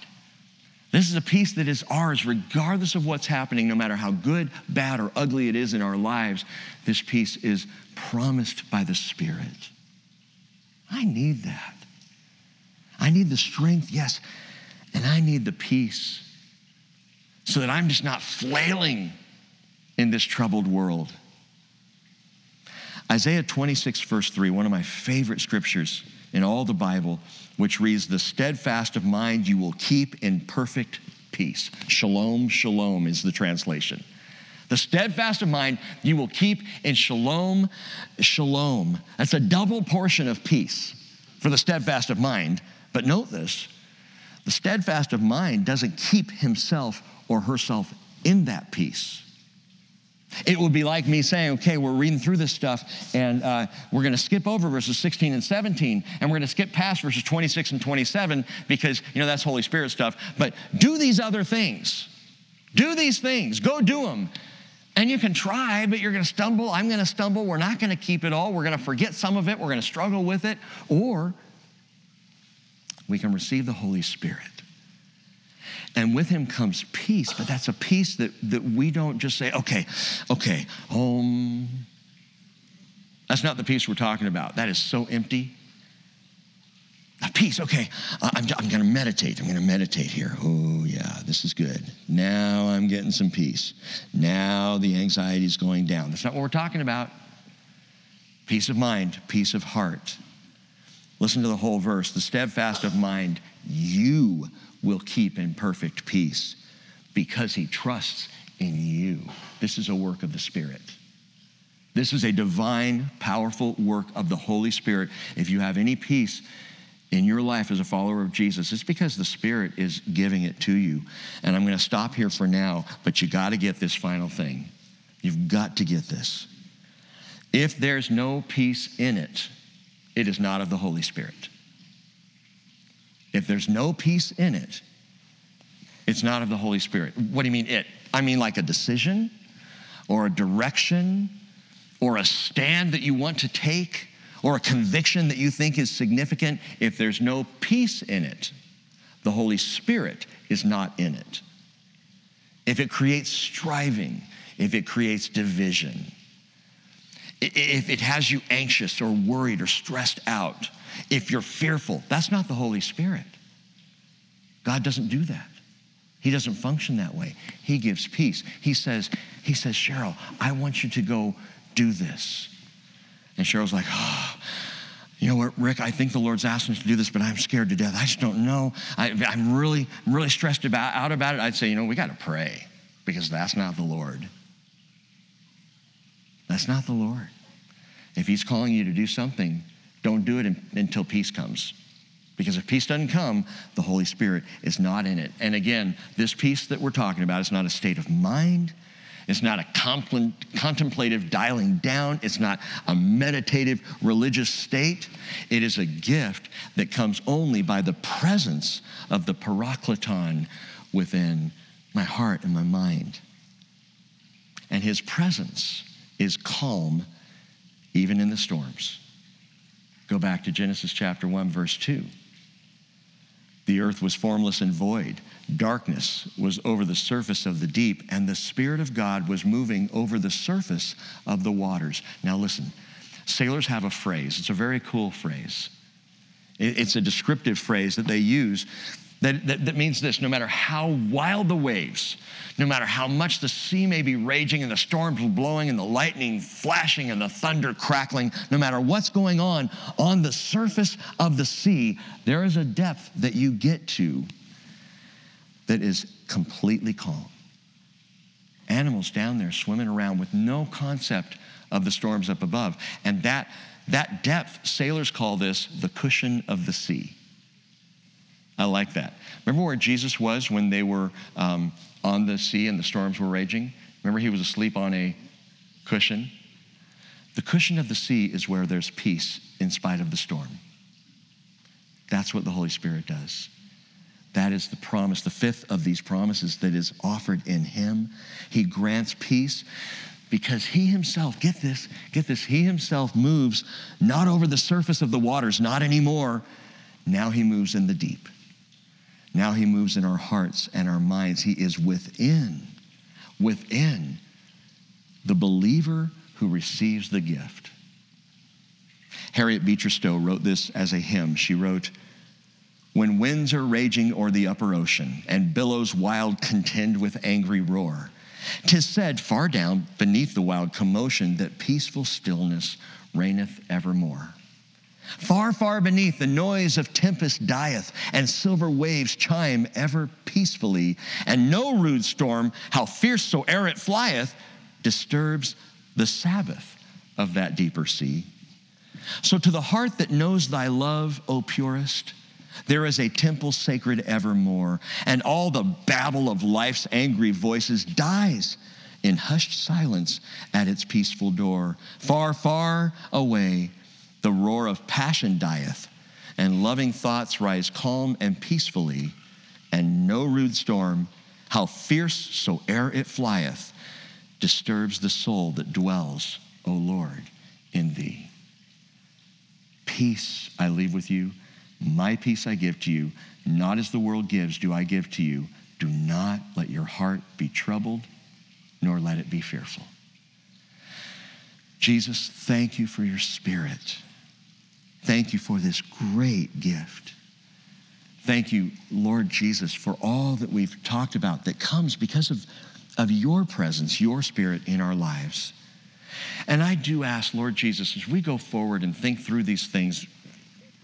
This is a peace that is ours regardless of what's happening, no matter how good, bad, or ugly it is in our lives. This peace is promised by the Spirit. I need that. I need the strength, yes, and I need the peace so that I'm just not flailing in this troubled world. Isaiah 26, verse 3, one of my favorite scriptures in all the Bible, which reads, The steadfast of mind you will keep in perfect peace. Shalom, shalom is the translation. The steadfast of mind you will keep in shalom, shalom. That's a double portion of peace for the steadfast of mind. But note this the steadfast of mind doesn't keep himself or herself in that peace. It would be like me saying, okay, we're reading through this stuff and uh, we're going to skip over verses 16 and 17 and we're going to skip past verses 26 and 27 because, you know, that's Holy Spirit stuff. But do these other things. Do these things. Go do them. And you can try, but you're going to stumble. I'm going to stumble. We're not going to keep it all. We're going to forget some of it. We're going to struggle with it. Or we can receive the Holy Spirit and with him comes peace, but that's a peace that, that we don't just say, okay, okay, home. That's not the peace we're talking about. That is so empty. Peace, okay, I'm, I'm going to meditate. I'm going to meditate here. Oh, yeah, this is good. Now I'm getting some peace. Now the anxiety is going down. That's not what we're talking about. Peace of mind, peace of heart. Listen to the whole verse. The steadfast of mind, you will keep in perfect peace because he trusts in you. This is a work of the Spirit. This is a divine, powerful work of the Holy Spirit. If you have any peace in your life as a follower of Jesus, it's because the Spirit is giving it to you. And I'm going to stop here for now, but you got to get this final thing. You've got to get this. If there's no peace in it, it is not of the Holy Spirit. If there's no peace in it, it's not of the Holy Spirit. What do you mean it? I mean like a decision or a direction or a stand that you want to take or a conviction that you think is significant. If there's no peace in it, the Holy Spirit is not in it. If it creates striving, if it creates division, if it has you anxious or worried or stressed out, if you're fearful, that's not the Holy Spirit. God doesn't do that. He doesn't function that way. He gives peace. He says, he says, Cheryl, I want you to go do this. And Cheryl's like, oh, you know what, Rick, I think the Lord's asking us to do this, but I'm scared to death. I just don't know. I, am really, really stressed about, out about it. I'd say, you know, we got to pray because that's not the Lord. That's not the Lord. If He's calling you to do something, don't do it in, until peace comes. Because if peace doesn't come, the Holy Spirit is not in it. And again, this peace that we're talking about is not a state of mind. It's not a contemplative dialing down. It's not a meditative religious state. It is a gift that comes only by the presence of the parakleton within my heart and my mind. And his presence is calm even in the storms. Go back to Genesis chapter 1, verse 2. The earth was formless and void. Darkness was over the surface of the deep, and the Spirit of God was moving over the surface of the waters. Now, listen, sailors have a phrase. It's a very cool phrase. It's a descriptive phrase that they use that, that, that, means this no matter how wild the waves, no matter how much the sea may be raging and the storms blowing and the lightning flashing and the thunder crackling, no matter what's going on on the surface of the sea, there is a depth that you get to that is completely calm. Animals down there swimming around with no concept of the storms up above. And that, that depth, sailors call this the cushion of the sea. I like that. Remember where Jesus was when they were um, on the sea and the storms were raging? Remember he was asleep on a cushion? The cushion of the sea is where there's peace in spite of the storm. That's what the Holy Spirit does. That is the promise, the fifth of these promises that is offered in Him. He grants peace because He Himself, get this, get this, He Himself moves not over the surface of the waters, not anymore. Now He moves in the deep. Now he moves in our hearts and our minds. He is within, within the believer who receives the gift. Harriet Beecher Stowe wrote this as a hymn. She wrote, When winds are raging o'er the upper ocean, and billows wild contend with angry roar, tis said far down beneath the wild commotion that peaceful stillness reigneth evermore. Far, far beneath the noise of tempest dieth, and silver waves chime ever peacefully, and no rude storm, how fierce soe'er it flieth, disturbs the Sabbath of that deeper sea. So, to the heart that knows thy love, O purest, there is a temple sacred evermore, and all the babble of life's angry voices dies in hushed silence at its peaceful door. Far, far away, the roar of passion dieth, and loving thoughts rise calm and peacefully, and no rude storm, how fierce soe'er it flieth, disturbs the soul that dwells, O Lord, in thee. Peace I leave with you, my peace I give to you, not as the world gives do I give to you. Do not let your heart be troubled, nor let it be fearful. Jesus, thank you for your spirit. Thank you for this great gift. Thank you, Lord Jesus, for all that we've talked about that comes because of, of your presence, your spirit in our lives. And I do ask, Lord Jesus, as we go forward and think through these things,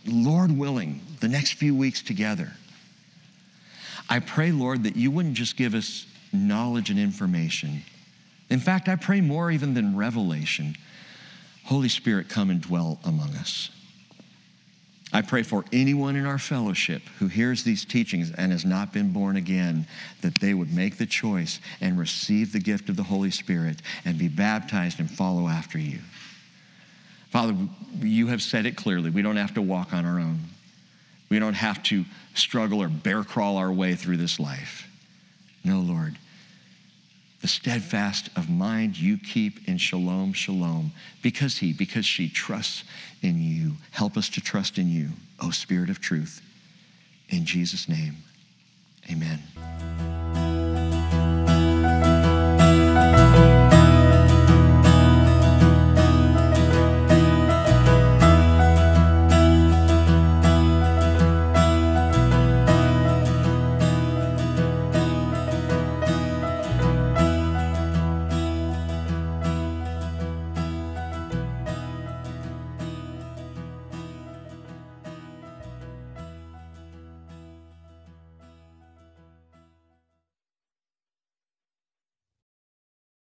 Lord willing, the next few weeks together, I pray, Lord, that you wouldn't just give us knowledge and information. In fact, I pray more even than revelation. Holy Spirit, come and dwell among us. I pray for anyone in our fellowship who hears these teachings and has not been born again, that they would make the choice and receive the gift of the Holy Spirit and be baptized and follow after you. Father, you have said it clearly. We don't have to walk on our own. We don't have to struggle or bear crawl our way through this life. No, Lord. The steadfast of mind you keep in shalom, shalom, because he, because she trusts in you. Help us to trust in you, O Spirit of truth. In Jesus' name, amen.